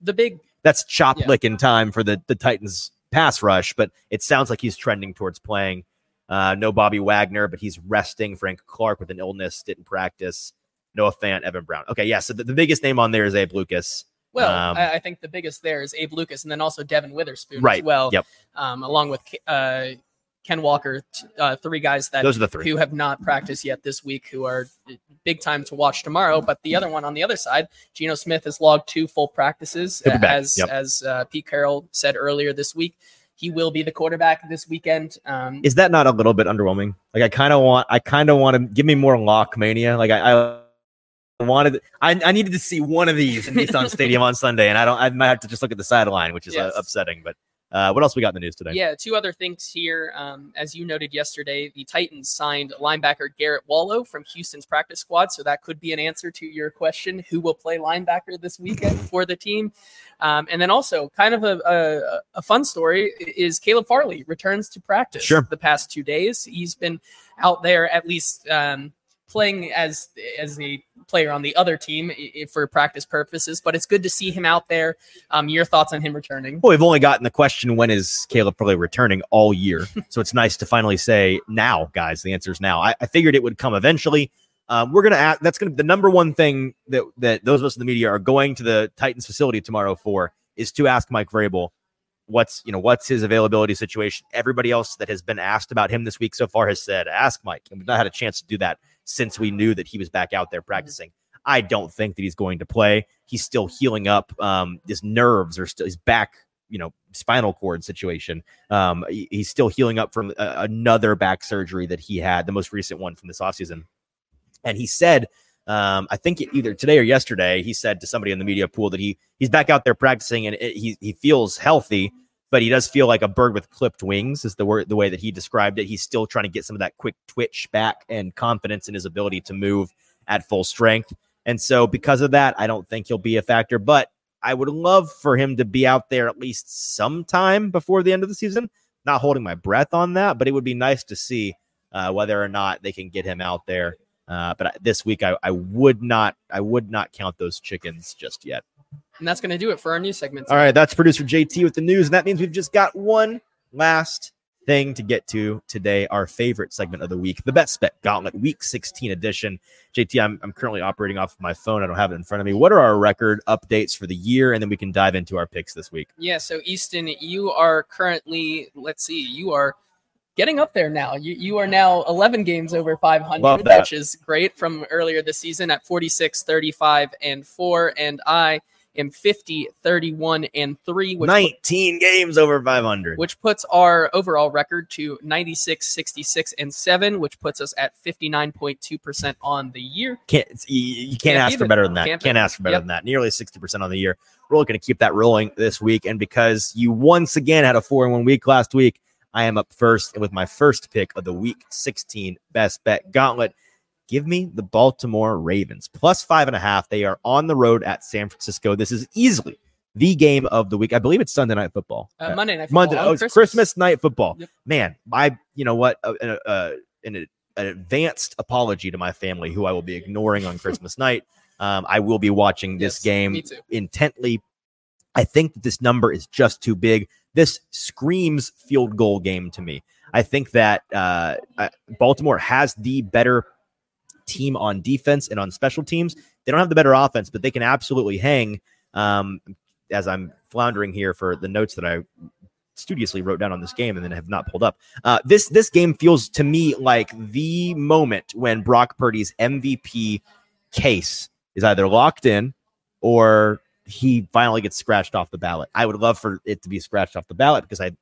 The big that's chop Yeah. licking time for the the Titans pass rush. But it sounds like he's trending towards playing. Uh, no Bobby Wagner, but he's resting. Frank Clark with an illness didn't practice. Noah Fant, Evan Brown. Okay, yeah. So the, the biggest name on there is Abe Lucas. Well, Um, I, I think the biggest there is Abe Lucas, and then also Devon Witherspoon Right. as well. Yep. Um, along with uh, Ken Walker, uh, three guys that Those are the three. who have not practiced yet this week, who are big time to watch tomorrow. But the other one on the other side, Geno Smith has logged two full practices, back. as Yep. as uh, Pete Carroll said earlier this week. He will be the quarterback this weekend. Um, Is that not a little bit underwhelming? Like I kind of want, I kind of want to give me more lock mania. Like I, I wanted, I, I needed to see one of these in Nissan Stadium on Sunday, and I don't. I might have to just look at the sideline, which is uh, upsetting. But uh, what else we got in the news today? Yeah, two other things here. Um, as you noted yesterday, the Titans signed linebacker Garrett Wallow from Houston's practice squad. So that could be an answer to your question who will play linebacker this weekend for the team. Um, and then also, kind of a, a, a fun story is Caleb Farley returns to practice Sure. the past two days. He's been out there at least um, playing as as a player on the other team for practice purposes, but it's good to see him out there. Um, your thoughts on him returning? Well, we've only gotten the question when is Caleb Farley returning all year, so it's nice to finally say now, guys. The answer is now. I, I figured it would come eventually. Um, we're gonna ask. That's gonna be the number one thing that that those of us in the media are going to the Titans facility tomorrow for is to ask Mike Vrabel what's you know what's his availability situation. Everybody else that has been asked about him this week so far has said ask Mike, and we've not had a chance to do that since we knew that he was back out there practicing. I don't think that he's going to play. He's still healing up. Um, his nerves are still his back, you know, spinal cord situation. Um, he- he's still healing up from uh, another back surgery that he had, the most recent one from this offseason. And he said, um, I think either today or yesterday, he said to somebody in the media pool that he he's back out there practicing and it, he he feels healthy, but he does feel like a bird with clipped wings is the word the way that he described it. He's still trying to get some of that quick twitch back and confidence in his ability to move at full strength. And so because of that, I don't think he'll be a factor, but I would love for him to be out there at least sometime before the end of the season. Not holding my breath on that, but it would be nice to see uh, whether or not they can get him out there. Uh, but this week, I, I would not, I would not count those chickens just yet. And that's going to do it for our news segment. All right, that's producer JT with the news, and that means we've just got one last thing to get to today. Our favorite segment of the week, the Best Bet Gauntlet Week 16 edition. JT, I'm, I'm currently operating off of my phone. I don't have it in front of me. What are our record updates for the year, and then we can dive into our picks this week. Yeah, so Easton, you are currently, let's see, you are getting up there now. You you are now 11 games over 500, which is great from earlier this season at 46, 35, and 4. And I am 50, 31, and 3, which, 19 games over 500. which puts our overall record to 96, 66, and 7, which puts us at 59.2% on the year. can't you, can't, Can't ask for better than that. Can't Can't, ask for better Yep. than that. Nearly 60% on the year. We're looking to keep that rolling this week. And because you once again had a four in one week last week, I am up first with my first pick of the week 16 best bet gauntlet. Give me the Baltimore Ravens plus five and a half. They are on the road at San Francisco. This is easily the game of the week. I believe it's Sunday night football. Uh, Monday night. Monday. Oh, it's Christmas. night football. Yep. Man, I you know what? Uh, uh, uh, an, an advanced apology to my family, who I will be ignoring on Christmas night. Um, I will be watching this Yes, game intently. I think that this number is just too big. This screams field goal game to me. I think that uh, Baltimore has the better team on defense and on special teams. They don't have the better offense, but they can absolutely hang. Um, as I'm floundering here for the notes that I studiously wrote down on this game and then have not pulled up. Uh, this this game feels to me like the moment when Brock Purdy's MVP case is either locked in or he finally gets scratched off the ballot. I would love for it to be scratched off the ballot because I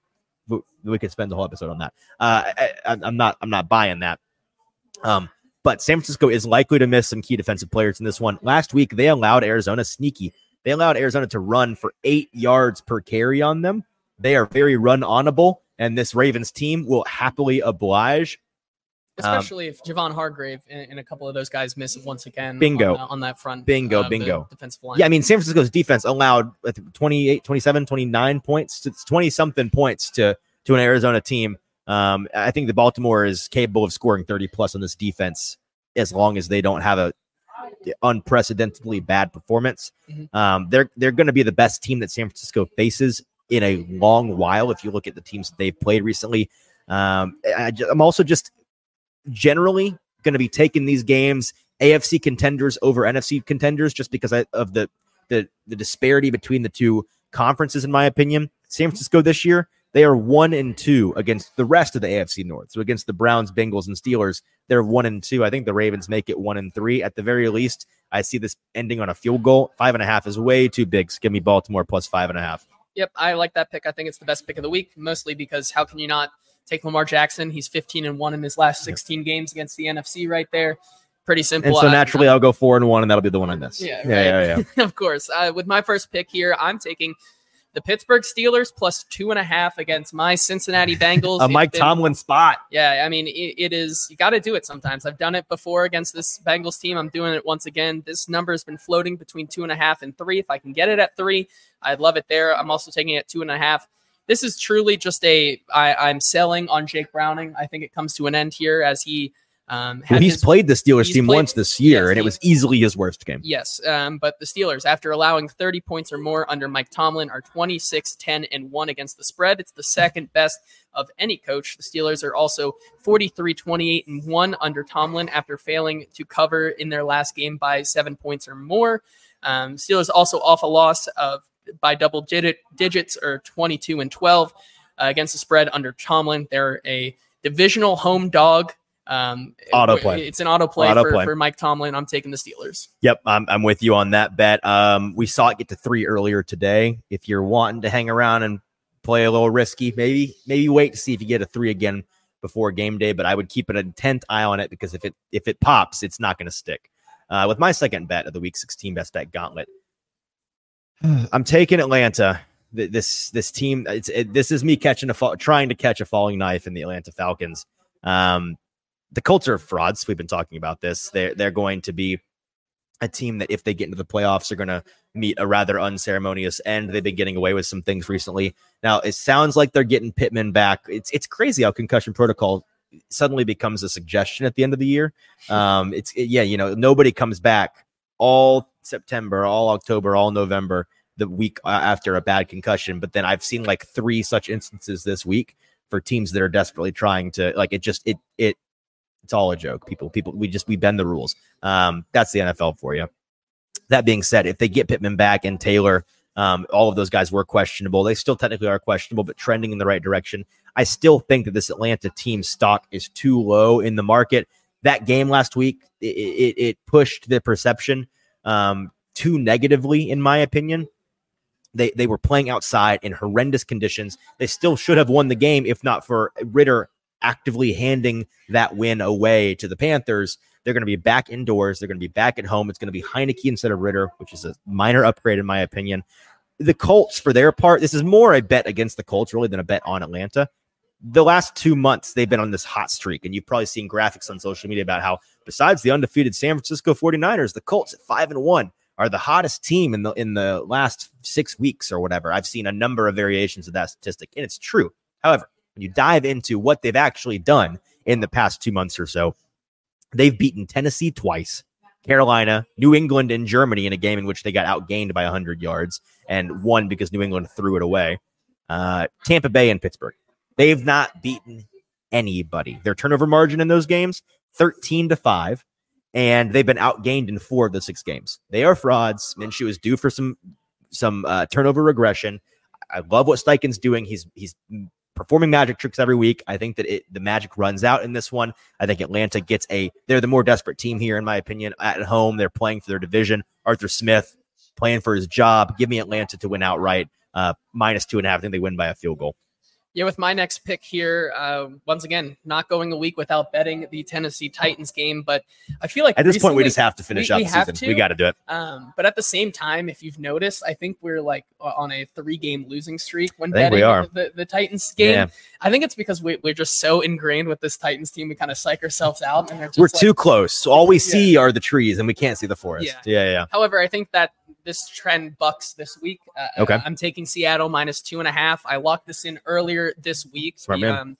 we could spend the whole episode on that. Uh, I, am not I'm not buying that. Um, but San Francisco is likely to miss some key defensive players in this one. Last week they allowed Arizona sneaky. They allowed Arizona to run for eight yards per carry on them. They are very run onable, and this Ravens team will happily oblige. Um, Especially um, if Javon Hargrave and, and, a couple of those guys miss once again. Bingo. On, on that front. Bingo, uh, bingo. Defensive line. Yeah, I mean, San Francisco's defense allowed 28, 27, 29 points. It's 20 something points to, to an Arizona team. Um, I think the Baltimore is capable of scoring 30 plus on this defense as long as they don't have a unprecedentedly bad performance. Mm-hmm. Um, they're they're going to be the best team that San Francisco faces in a long while. If you look at the teams that they've played recently, um, I, am also just generally going to be taking these games AFC contenders over NFC contenders just because of the, the the disparity between the two conferences. In my opinion, San Francisco this year they are one and two against the rest of the AFC North. So against the Browns, Bengals, and Steelers, they're one and two. I think the Ravens make it one and three at the very least. I see this ending on a field goal. Five and a half is way too big. So give me Baltimore plus five and a half. Yep, I like that pick. I think it's the best pick of the week, mostly because how can you not take Lamar Jackson? He's 15 and one in his last 16 yep. games against the NFC right there. Pretty simple. And so naturally, I, will go four and one, and that'll be the one I miss. Yeah, right. yeah, yeah, yeah. of course. Uh, with my first pick here, I'm taking the Pittsburgh Steelers plus two and a half against my Cincinnati Bengals. a Mike been, Tomlin spot. Yeah, I mean, it, it is, you got to do it sometimes. I've done it before against this Bengals team. I'm doing it once again. This number has been floating between two and a half and three. If I can get it at three, I'd love it there. I'm also taking it at two and a half. This is truly just a. I, I'm selling on Jake Browning. I think it comes to an end here as he um, well, he's his, played the Steelers team played, once this year, yes, and it was easily his worst game. Yes, um, but the Steelers, after allowing 30 points or more under Mike Tomlin, are 26, 10, and 1 against the spread. It's the second best of any coach. The Steelers are also 43, 28, and 1 under Tomlin after failing to cover in their last game by seven points or more. Um, Steelers also off a loss of by double digit digits or 22 and 12 uh, against the spread under Tomlin. They're a divisional home dog um, autoplay. It's an autoplay, auto for, for Mike Tomlin. I'm taking the Steelers. Yep, I'm, I'm with you on that bet. Um, we saw it get to three earlier today. If you're wanting to hang around and play a little risky, maybe maybe wait to see if you get a three again before game day. But I would keep an intent eye on it because if it if it pops, it's not going to stick. Uh, with my second bet of the Week 16 best bet gauntlet, I'm taking Atlanta. This this team, it's it, this is me catching a fall, trying to catch a falling knife in the Atlanta Falcons. Um, the Colts are frauds. We've been talking about this. They're they're going to be a team that if they get into the playoffs are going to meet a rather unceremonious end. They've been getting away with some things recently. Now it sounds like they're getting Pittman back. It's it's crazy how concussion protocol suddenly becomes a suggestion at the end of the year. Um, it's it, yeah, you know nobody comes back all September, all October, all November the week uh, after a bad concussion. But then I've seen like three such instances this week for teams that are desperately trying to like it. Just it it it's all a joke. People, people, we just we bend the rules. Um, that's the NFL for you. That being said, if they get Pittman back and Taylor, um, all of those guys were questionable. They still technically are questionable, but trending in the right direction. I still think that this Atlanta team stock is too low in the market. That game last week, it, it, it pushed the perception um, too negatively, in my opinion. They they were playing outside in horrendous conditions. They still should have won the game if not for Ridder actively handing that win away to the Panthers. They're going to be back indoors. They're going to be back at home. It's going to be Heinicke instead of Ridder, which is a minor upgrade in my opinion. The Colts, for their part, this is more a bet against the Colts really than a bet on Atlanta. The last two months, they've been on this hot streak, and you've probably seen graphics on social media about how, besides the undefeated San Francisco 49ers, the Colts at five and one are the hottest team in the in the last six weeks or whatever. I've seen a number of variations of that statistic, and it's true. However, when you dive into what they've actually done in the past two months or so, they've beaten Tennessee twice, Carolina, New England, and Germany in a game in which they got outgained by 100 yards and won because New England threw it away. Uh, Tampa Bay and Pittsburgh. They've not beaten anybody. Their turnover margin in those games, 13 to 5, and they've been outgained in four of the six games. They are frauds. Minshew is due for some some uh, turnover regression. I love what Steichen's doing. He's he's performing magic tricks every week. I think that it the magic runs out in this one. I think Atlanta gets a they're the more desperate team here, in my opinion. At home, they're playing for their division. Arthur Smith playing for his job. Give me Atlanta to win outright. Uh, minus two and a half. I think they win by a field goal yeah, with my next pick here, uh, once again, not going a week without betting the Tennessee Titans game, but I feel like at this point we just have to finish we, up we the season. To, we got to do it. Um, but at the same time, if you've noticed, I think we're like on a three-game losing streak when betting we are. The, the, Titans game. Yeah. I think it's because we, are just so ingrained with this Titans team, we kind of psych ourselves out, and we're like, too close. So all we see are the trees, and we can't see the forest. Yeah. yeah, yeah. However, I think that this trend bucks this week. Uh, okay. I'm taking Seattle minus two and a half. I locked this in earlier this week. Smart the, um,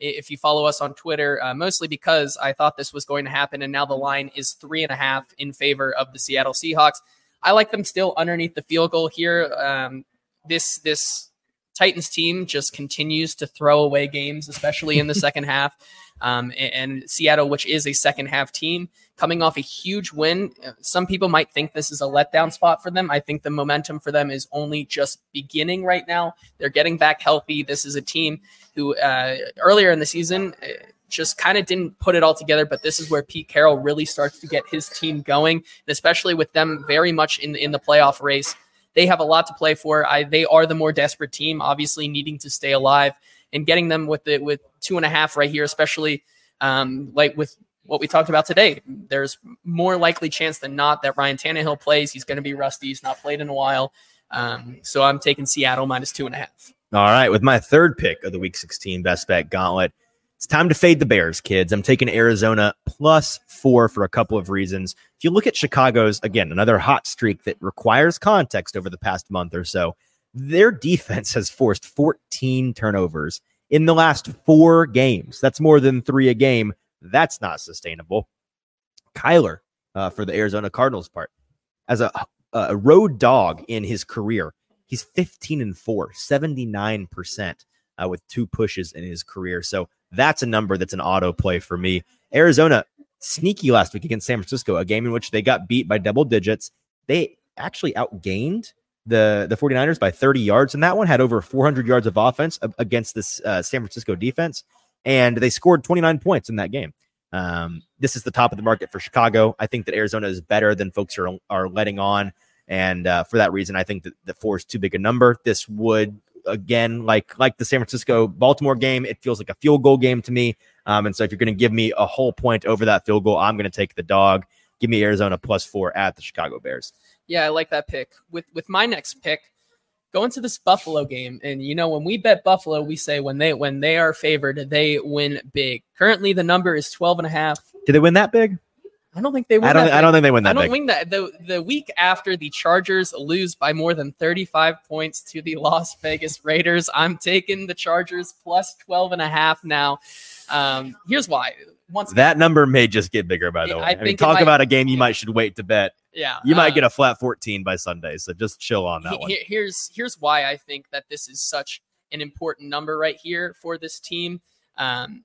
if you follow us on Twitter, uh, mostly because I thought this was going to happen, and now the line is three and a half in favor of the Seattle Seahawks. I like them still underneath the field goal here. Um, this this Titans team just continues to throw away games, especially in the second half. Um, and, and, Seattle, which is a second half team, coming off a huge win. Some people might think this is a letdown spot for them. I think the momentum for them is only just beginning right now. They're getting back healthy. This is a team who uh, earlier in the season uh, just kind of didn't put it all together, but this is where Pete Carroll really starts to get his team going, and especially with them very much in in the playoff race. They have a lot to play for. I, they are the more desperate team, obviously needing to stay alive and getting them with the with two and a half right here, especially um, like with what we talked about today. There's more likely chance than not that Ryan Tannehill plays. He's going to be rusty. He's not played in a while. Um, so I'm taking Seattle minus two and a half. All right, with my third pick of the Week 16 best bet gauntlet, it's time to fade the Bears, kids. I'm taking Arizona plus four for a couple of reasons. If you look at Chicago's, again, another hot streak that requires context over the past month or so, their defense has forced 14 turnovers in the last four games. That's more than three a game. That's not sustainable. Kyler, uh, for the Arizona Cardinals part, as a, a road dog in his career, he's 15 and 4, 79% uh, with two pushes in his career. So that's a number that's an auto play for me. Arizona, sneaky last week against San Francisco, a game in which they got beat by double digits. They actually outgained the the 49ers by 30 yards and that one had over 400 yards of offense against this uh, San Francisco defense and they scored 29 points in that game. Um, this is the top of the market for Chicago. I think that Arizona is better than folks are are letting on and uh, for that reason I think that the four is too big a number. This would again like like the San Francisco Baltimore game, it feels like a field goal game to me. Um, and so if you're going to give me a whole point over that field goal, I'm going to take the dog. Give me Arizona plus 4 at the Chicago Bears. Yeah, I like that pick. With with my next pick, go into this Buffalo game, and you know when we bet Buffalo, we say when they when they are favored, they win big. Currently, the number is 12 and a half. Did they win that big? I don't think they win. I don't. I don't think they win that. I don't big. win that. The the week after the Chargers lose by more than 35 points to the Las Vegas Raiders, I'm taking the Chargers plus 12 and a half now. Um, here's why. Once that number may just get bigger. By the way, I, I mean, talk might, about a game you yeah. might should wait to bet. Yeah, you might uh, get a flat 14 by Sunday. So just chill on that he, one. Here's here's why I think that this is such an important number right here for this team. Um,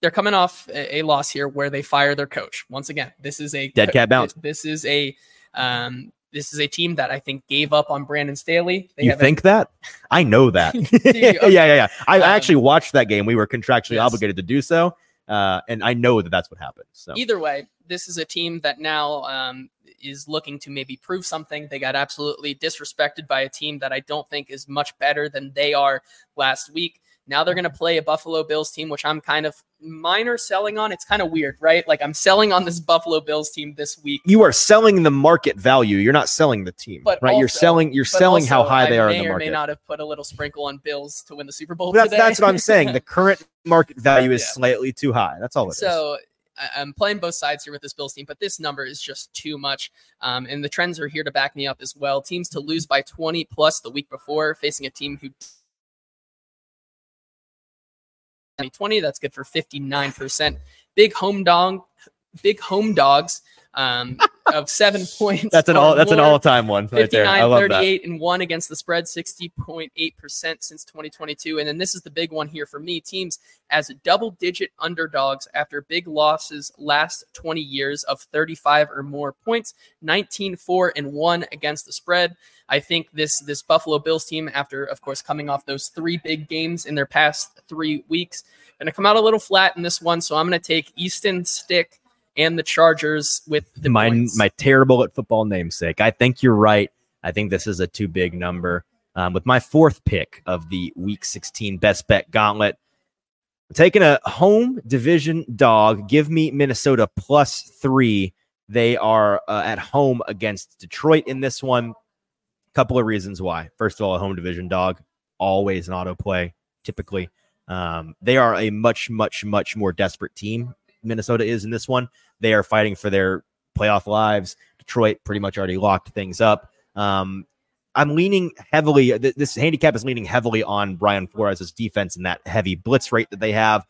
they're coming off a, a, loss here where they fire their coach. Once again, this is a dead cat bounce. This is a um, this is a team that I think gave up on Brandon Staley. They you think that? I know that. okay. yeah, yeah, yeah. I um, actually watched that game. We were contractually yes. obligated to do so, uh, and I know that that's what happened. So either way, this is a team that now um, is looking to maybe prove something. They got absolutely disrespected by a team that I don't think is much better than they are last week. Now they're going to play a Buffalo Bills team, which I'm kind of minor selling on. It's kind of weird, right? Like I'm selling on this Buffalo Bills team this week. You are selling the market value. You're not selling the team, but right? Also, you're selling. You're selling how high I they are in the market. May not have put a little sprinkle on Bills to win the Super Bowl. That's, that's what I'm saying. The current market value is yeah. slightly too high. That's all it so, is. I'm playing both sides here with this Bills team, but this number is just too much. Um, and the trends are here to back me up as well. Teams to lose by 20 plus the week before, facing a team who 2020. That's good for 59%. Big home dog, big home dogs. Um, of seven points. That's an all. That's an all-time one right there. I 59, love that. 38, and 1 against the spread, 60.8% since 2022. And then this is the big one here for me. Teams as double digit underdogs after big losses last 20 years of 35 or more points, 19 4 and 1 against the spread. I think this this Buffalo Bills team, after of course coming off those three big games in their past three weeks, gonna come out a little flat in this one. So I'm gonna take Easton Stick and the Chargers with the my points. my terrible at football namesake. I think you're right. I think this is a too big number. Um, with my fourth pick of the Week 16 Best Bet Gauntlet, I'm taking a home division dog. Give me Minnesota plus three. They are uh, at home against Detroit in this one. Couple of reasons why. First of all, a home division dog always an autoplay. Typically, um, they are a much, much, much more desperate team. Minnesota is in this one. They are fighting for their playoff lives. Detroit pretty much already locked things up. Um, I'm leaning heavily. th- This handicap is leaning heavily on Brian Flores' defense and that heavy blitz rate that they have.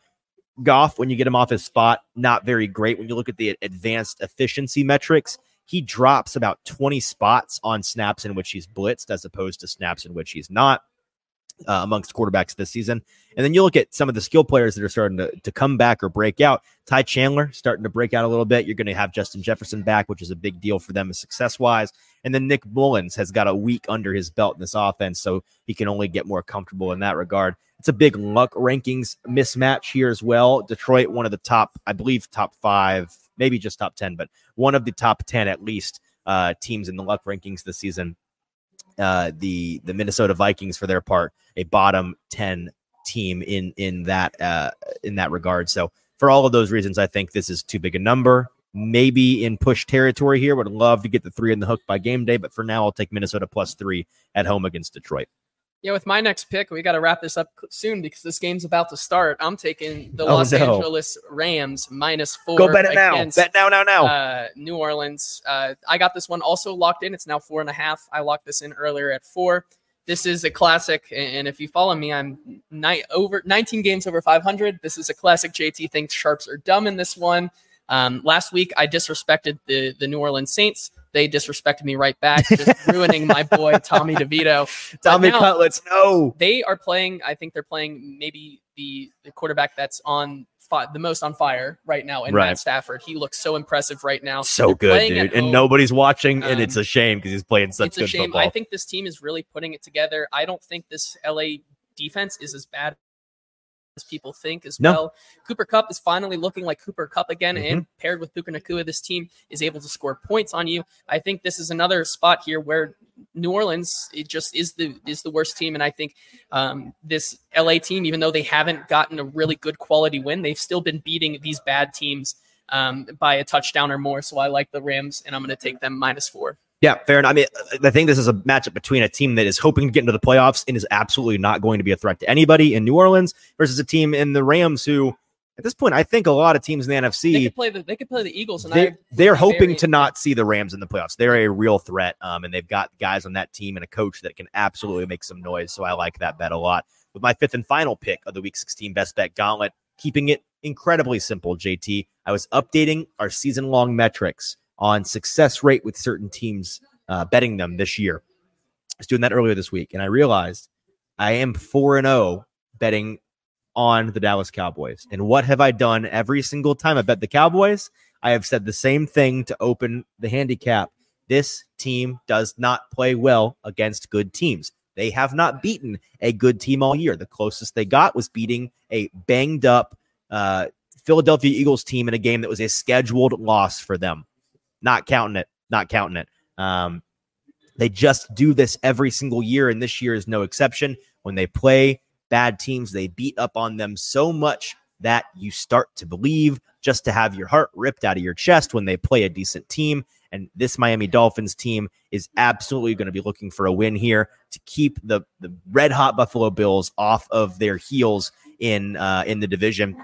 Goff, when you get him off his spot, not very great. When you look at the advanced efficiency metrics, he drops about 20 spots on snaps in which he's blitzed as opposed to snaps in which he's not uh, amongst quarterbacks this season. And then you look at some of the skill players that are starting to, to come back or break out. Ty Chandler starting to break out a little bit. You're going to have Justin Jefferson back, which is a big deal for them success wise. And then Nick Mullens has got a week under his belt in this offense, so he can only get more comfortable in that regard. It's a big luck rankings mismatch here as well. Detroit, one of the top, I believe, top five, maybe just top 10, but one of the top 10 at least uh, teams in the luck rankings this season. Uh, the the Minnesota Vikings, for their part, a bottom 10 team in in that uh, in that regard. So for all of those reasons, I think this is too big a number. Maybe in push territory here. Would love to get the three in the hook by game day, but for now, I'll take Minnesota plus three at home against Detroit. Yeah, with my next pick, we got to wrap this up soon because this game's about to start. I'm taking the Oh, Los no. Angeles Rams minus four. Go bet it now. Bet now, now, now. Uh, New Orleans. Uh, I got this one also locked in. It's now four and a half. I locked this in earlier at four. This is a classic, and if you follow me, I'm ni- over 19 games over 500. This is a classic. JT thinks sharps are dumb in this one. Um, last week, I disrespected the the New Orleans Saints. They disrespected me right back, just ruining my boy Tommy DeVito. Tommy now- Cutlets, no. they are playing. I think they're playing maybe the, the quarterback that's on fi- the most on fire right now in Right. Matt Stafford. He looks so impressive right now. So good, dude. And nobody's watching, and Um, it's a shame because he's playing such it's a good shame. football. I think this team is really putting it together. I don't think this LA defense is as bad as people think as No. well. Cooper Kupp is finally looking like Cooper Kupp again, Mm-hmm. and paired with Puka Nacua, this team is able to score points on you. I think this is another spot here where New Orleans it just is the is the worst team, and I think um, this LA team, even though they haven't gotten a really good quality win, they've still been beating these bad teams um, by a touchdown or more. So I like the Rams, and I'm going to take them minus four. Yeah, fair enough. I mean, I think this is a matchup between a team that is hoping to get into the playoffs and is absolutely not going to be a threat to anybody in New Orleans versus a team in the Rams who, at this point, I think a lot of teams in the They NFC could play the they could play the Eagles, and they, they're hoping to not see the Rams in the playoffs. They're a real threat, um, and they've got guys on that team and a coach that can absolutely make some noise. So I like that bet a lot. With my fifth and final pick of the Week 16 Best Bet Gauntlet, keeping it incredibly simple. JT, I was updating our season-long metrics on success rate with certain teams, uh, betting them this year. I was doing that earlier this week, and I realized I am four and zero betting on the Dallas Cowboys. And what have I done every single time I bet the Cowboys? I have said the same thing to open the handicap. This team does not play well against good teams. They have not beaten a good team all year. The closest they got was beating a banged up uh, Philadelphia Eagles team in a game that was a scheduled loss for them. Not counting it. Not counting it. Um, they just do this every single year, and this year is no exception. When they play bad teams, they beat up on them so much that you start to believe just to have your heart ripped out of your chest when they play a decent team. And this Miami Dolphins team is absolutely going to be looking for a win here to keep the, the red hot Buffalo Bills off of their heels in uh, in the division.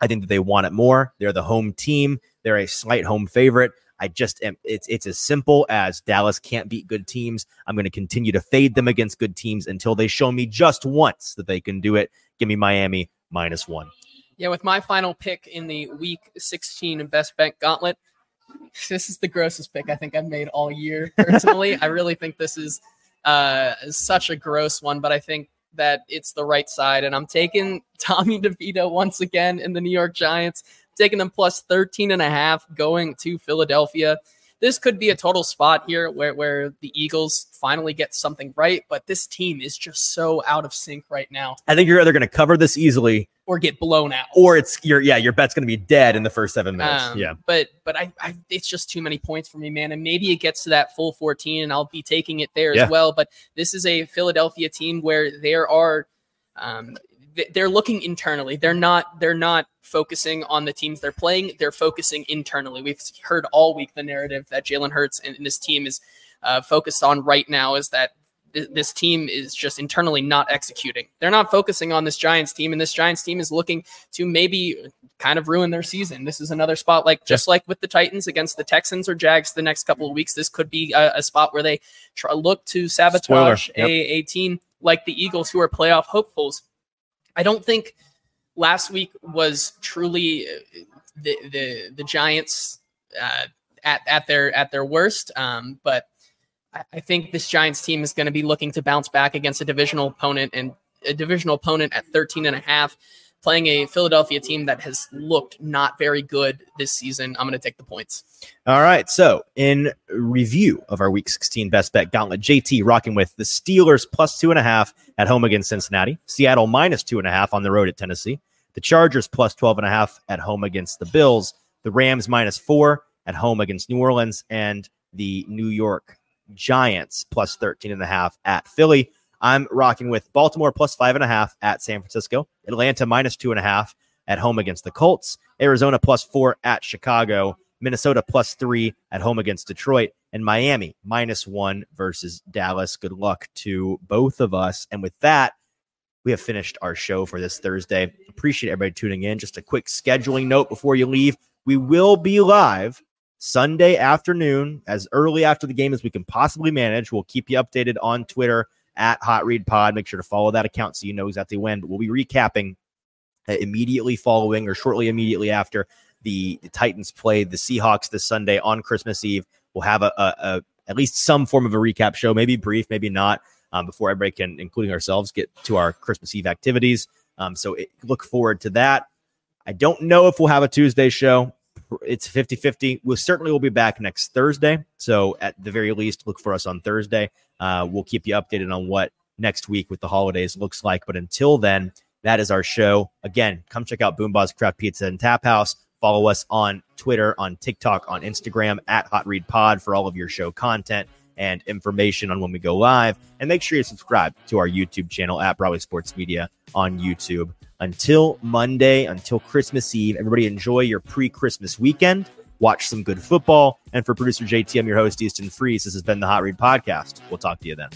I think that they want it more. They're the home team. They're a slight home favorite. I just am. It's it's as simple as Dallas can't beat good teams. I'm going to continue to fade them against good teams until they show me just once that they can do it. Give me Miami minus one. Yeah, with my final pick in the Week 16 Best Bet Gauntlet, this is the grossest pick I think I've made all year. Personally, I really think this is uh, such a gross one, but I think that it's the right side. And I'm taking Tommy DeVito once again in the New York Giants, taking them plus 13 and a half going to Philadelphia. This could be a total spot here where, where the Eagles finally get something right, but this team is just so out of sync right now. I think you're either going to cover this easily or get blown out, or it's your yeah your bet's going to be dead in the first seven minutes. Um, yeah, but but I, I, it's just too many points for me, man. And maybe it gets to that full 14, and I'll be taking it there yeah. as well. But this is a Philadelphia team where there are. Um, they're looking internally. They're not. They're not focusing on the teams they're playing. They're focusing internally. We've heard all week the narrative that Jalen Hurts and, and this team is uh, focused on right now is that this team is just internally not executing. They're not focusing on this Giants team, and this Giants team is looking to maybe kind of ruin their season. This is another spot, like just like with the Titans against the Texans or Jags the next couple of weeks. This could be a, a spot where they try, look to sabotage yep. a, a team like the Eagles, who are playoff hopefuls. I don't think last week was truly uh, the the, the Giants uh, at at their at their worst, um, but I think this Giants team is going to be looking to bounce back against a divisional opponent and a divisional opponent at 13 and a half, playing a Philadelphia team that has looked not very good this season. I'm going to take the points. All right. So, in review of our week 16 best bet gauntlet, JT rocking with the Steelers plus two and a half at home against Cincinnati, Seattle minus two and a half on the road at Tennessee, the Chargers plus 12 and a half at home against the Bills, the Rams minus four at home against New Orleans, and the New York Giants plus 13 and a half at Philly. I'm rocking with Baltimore plus five and a half at San Francisco, Atlanta minus two and a half at home against the Colts, Arizona plus four at Chicago, Minnesota plus three at home against Detroit, and Miami minus one versus Dallas. Good luck to both of us. And with that, we have finished our show for this Thursday. Appreciate everybody tuning in. Just a quick scheduling note before you leave. We will be live Sunday afternoon, as early after the game as we can possibly manage. We'll keep you updated on Twitter at Hot Read Pod. Make sure to follow that account so you know exactly when. But we'll be recapping uh, immediately following or shortly immediately after the, the Titans play the Seahawks this Sunday on Christmas Eve. We'll have a, a, a at least some form of a recap show, maybe brief, maybe not, um, before everybody can, including ourselves, get to our Christmas Eve activities. Um, so it, look forward to that. I don't know if we'll have a Tuesday show it's 50 50. We certainly will be back next Thursday. So, at the very least, look for us on Thursday. Uh, we'll keep you updated on what next week with the holidays looks like. But until then, that is our show. Again, come check out BoomBozz Craft Pizza and Tap House. Follow us on Twitter, on TikTok, on Instagram at Hot Read Pod for all of your show content and information on when we go live. And make sure you subscribe to our YouTube channel at Broadway Sports Media on YouTube until Monday, until Christmas Eve, everybody enjoy your pre Christmas weekend. Watch some good football. And for producer JT, I'm your host, Easton Freeze. This has been the Hot Read Podcast. We'll talk to you then.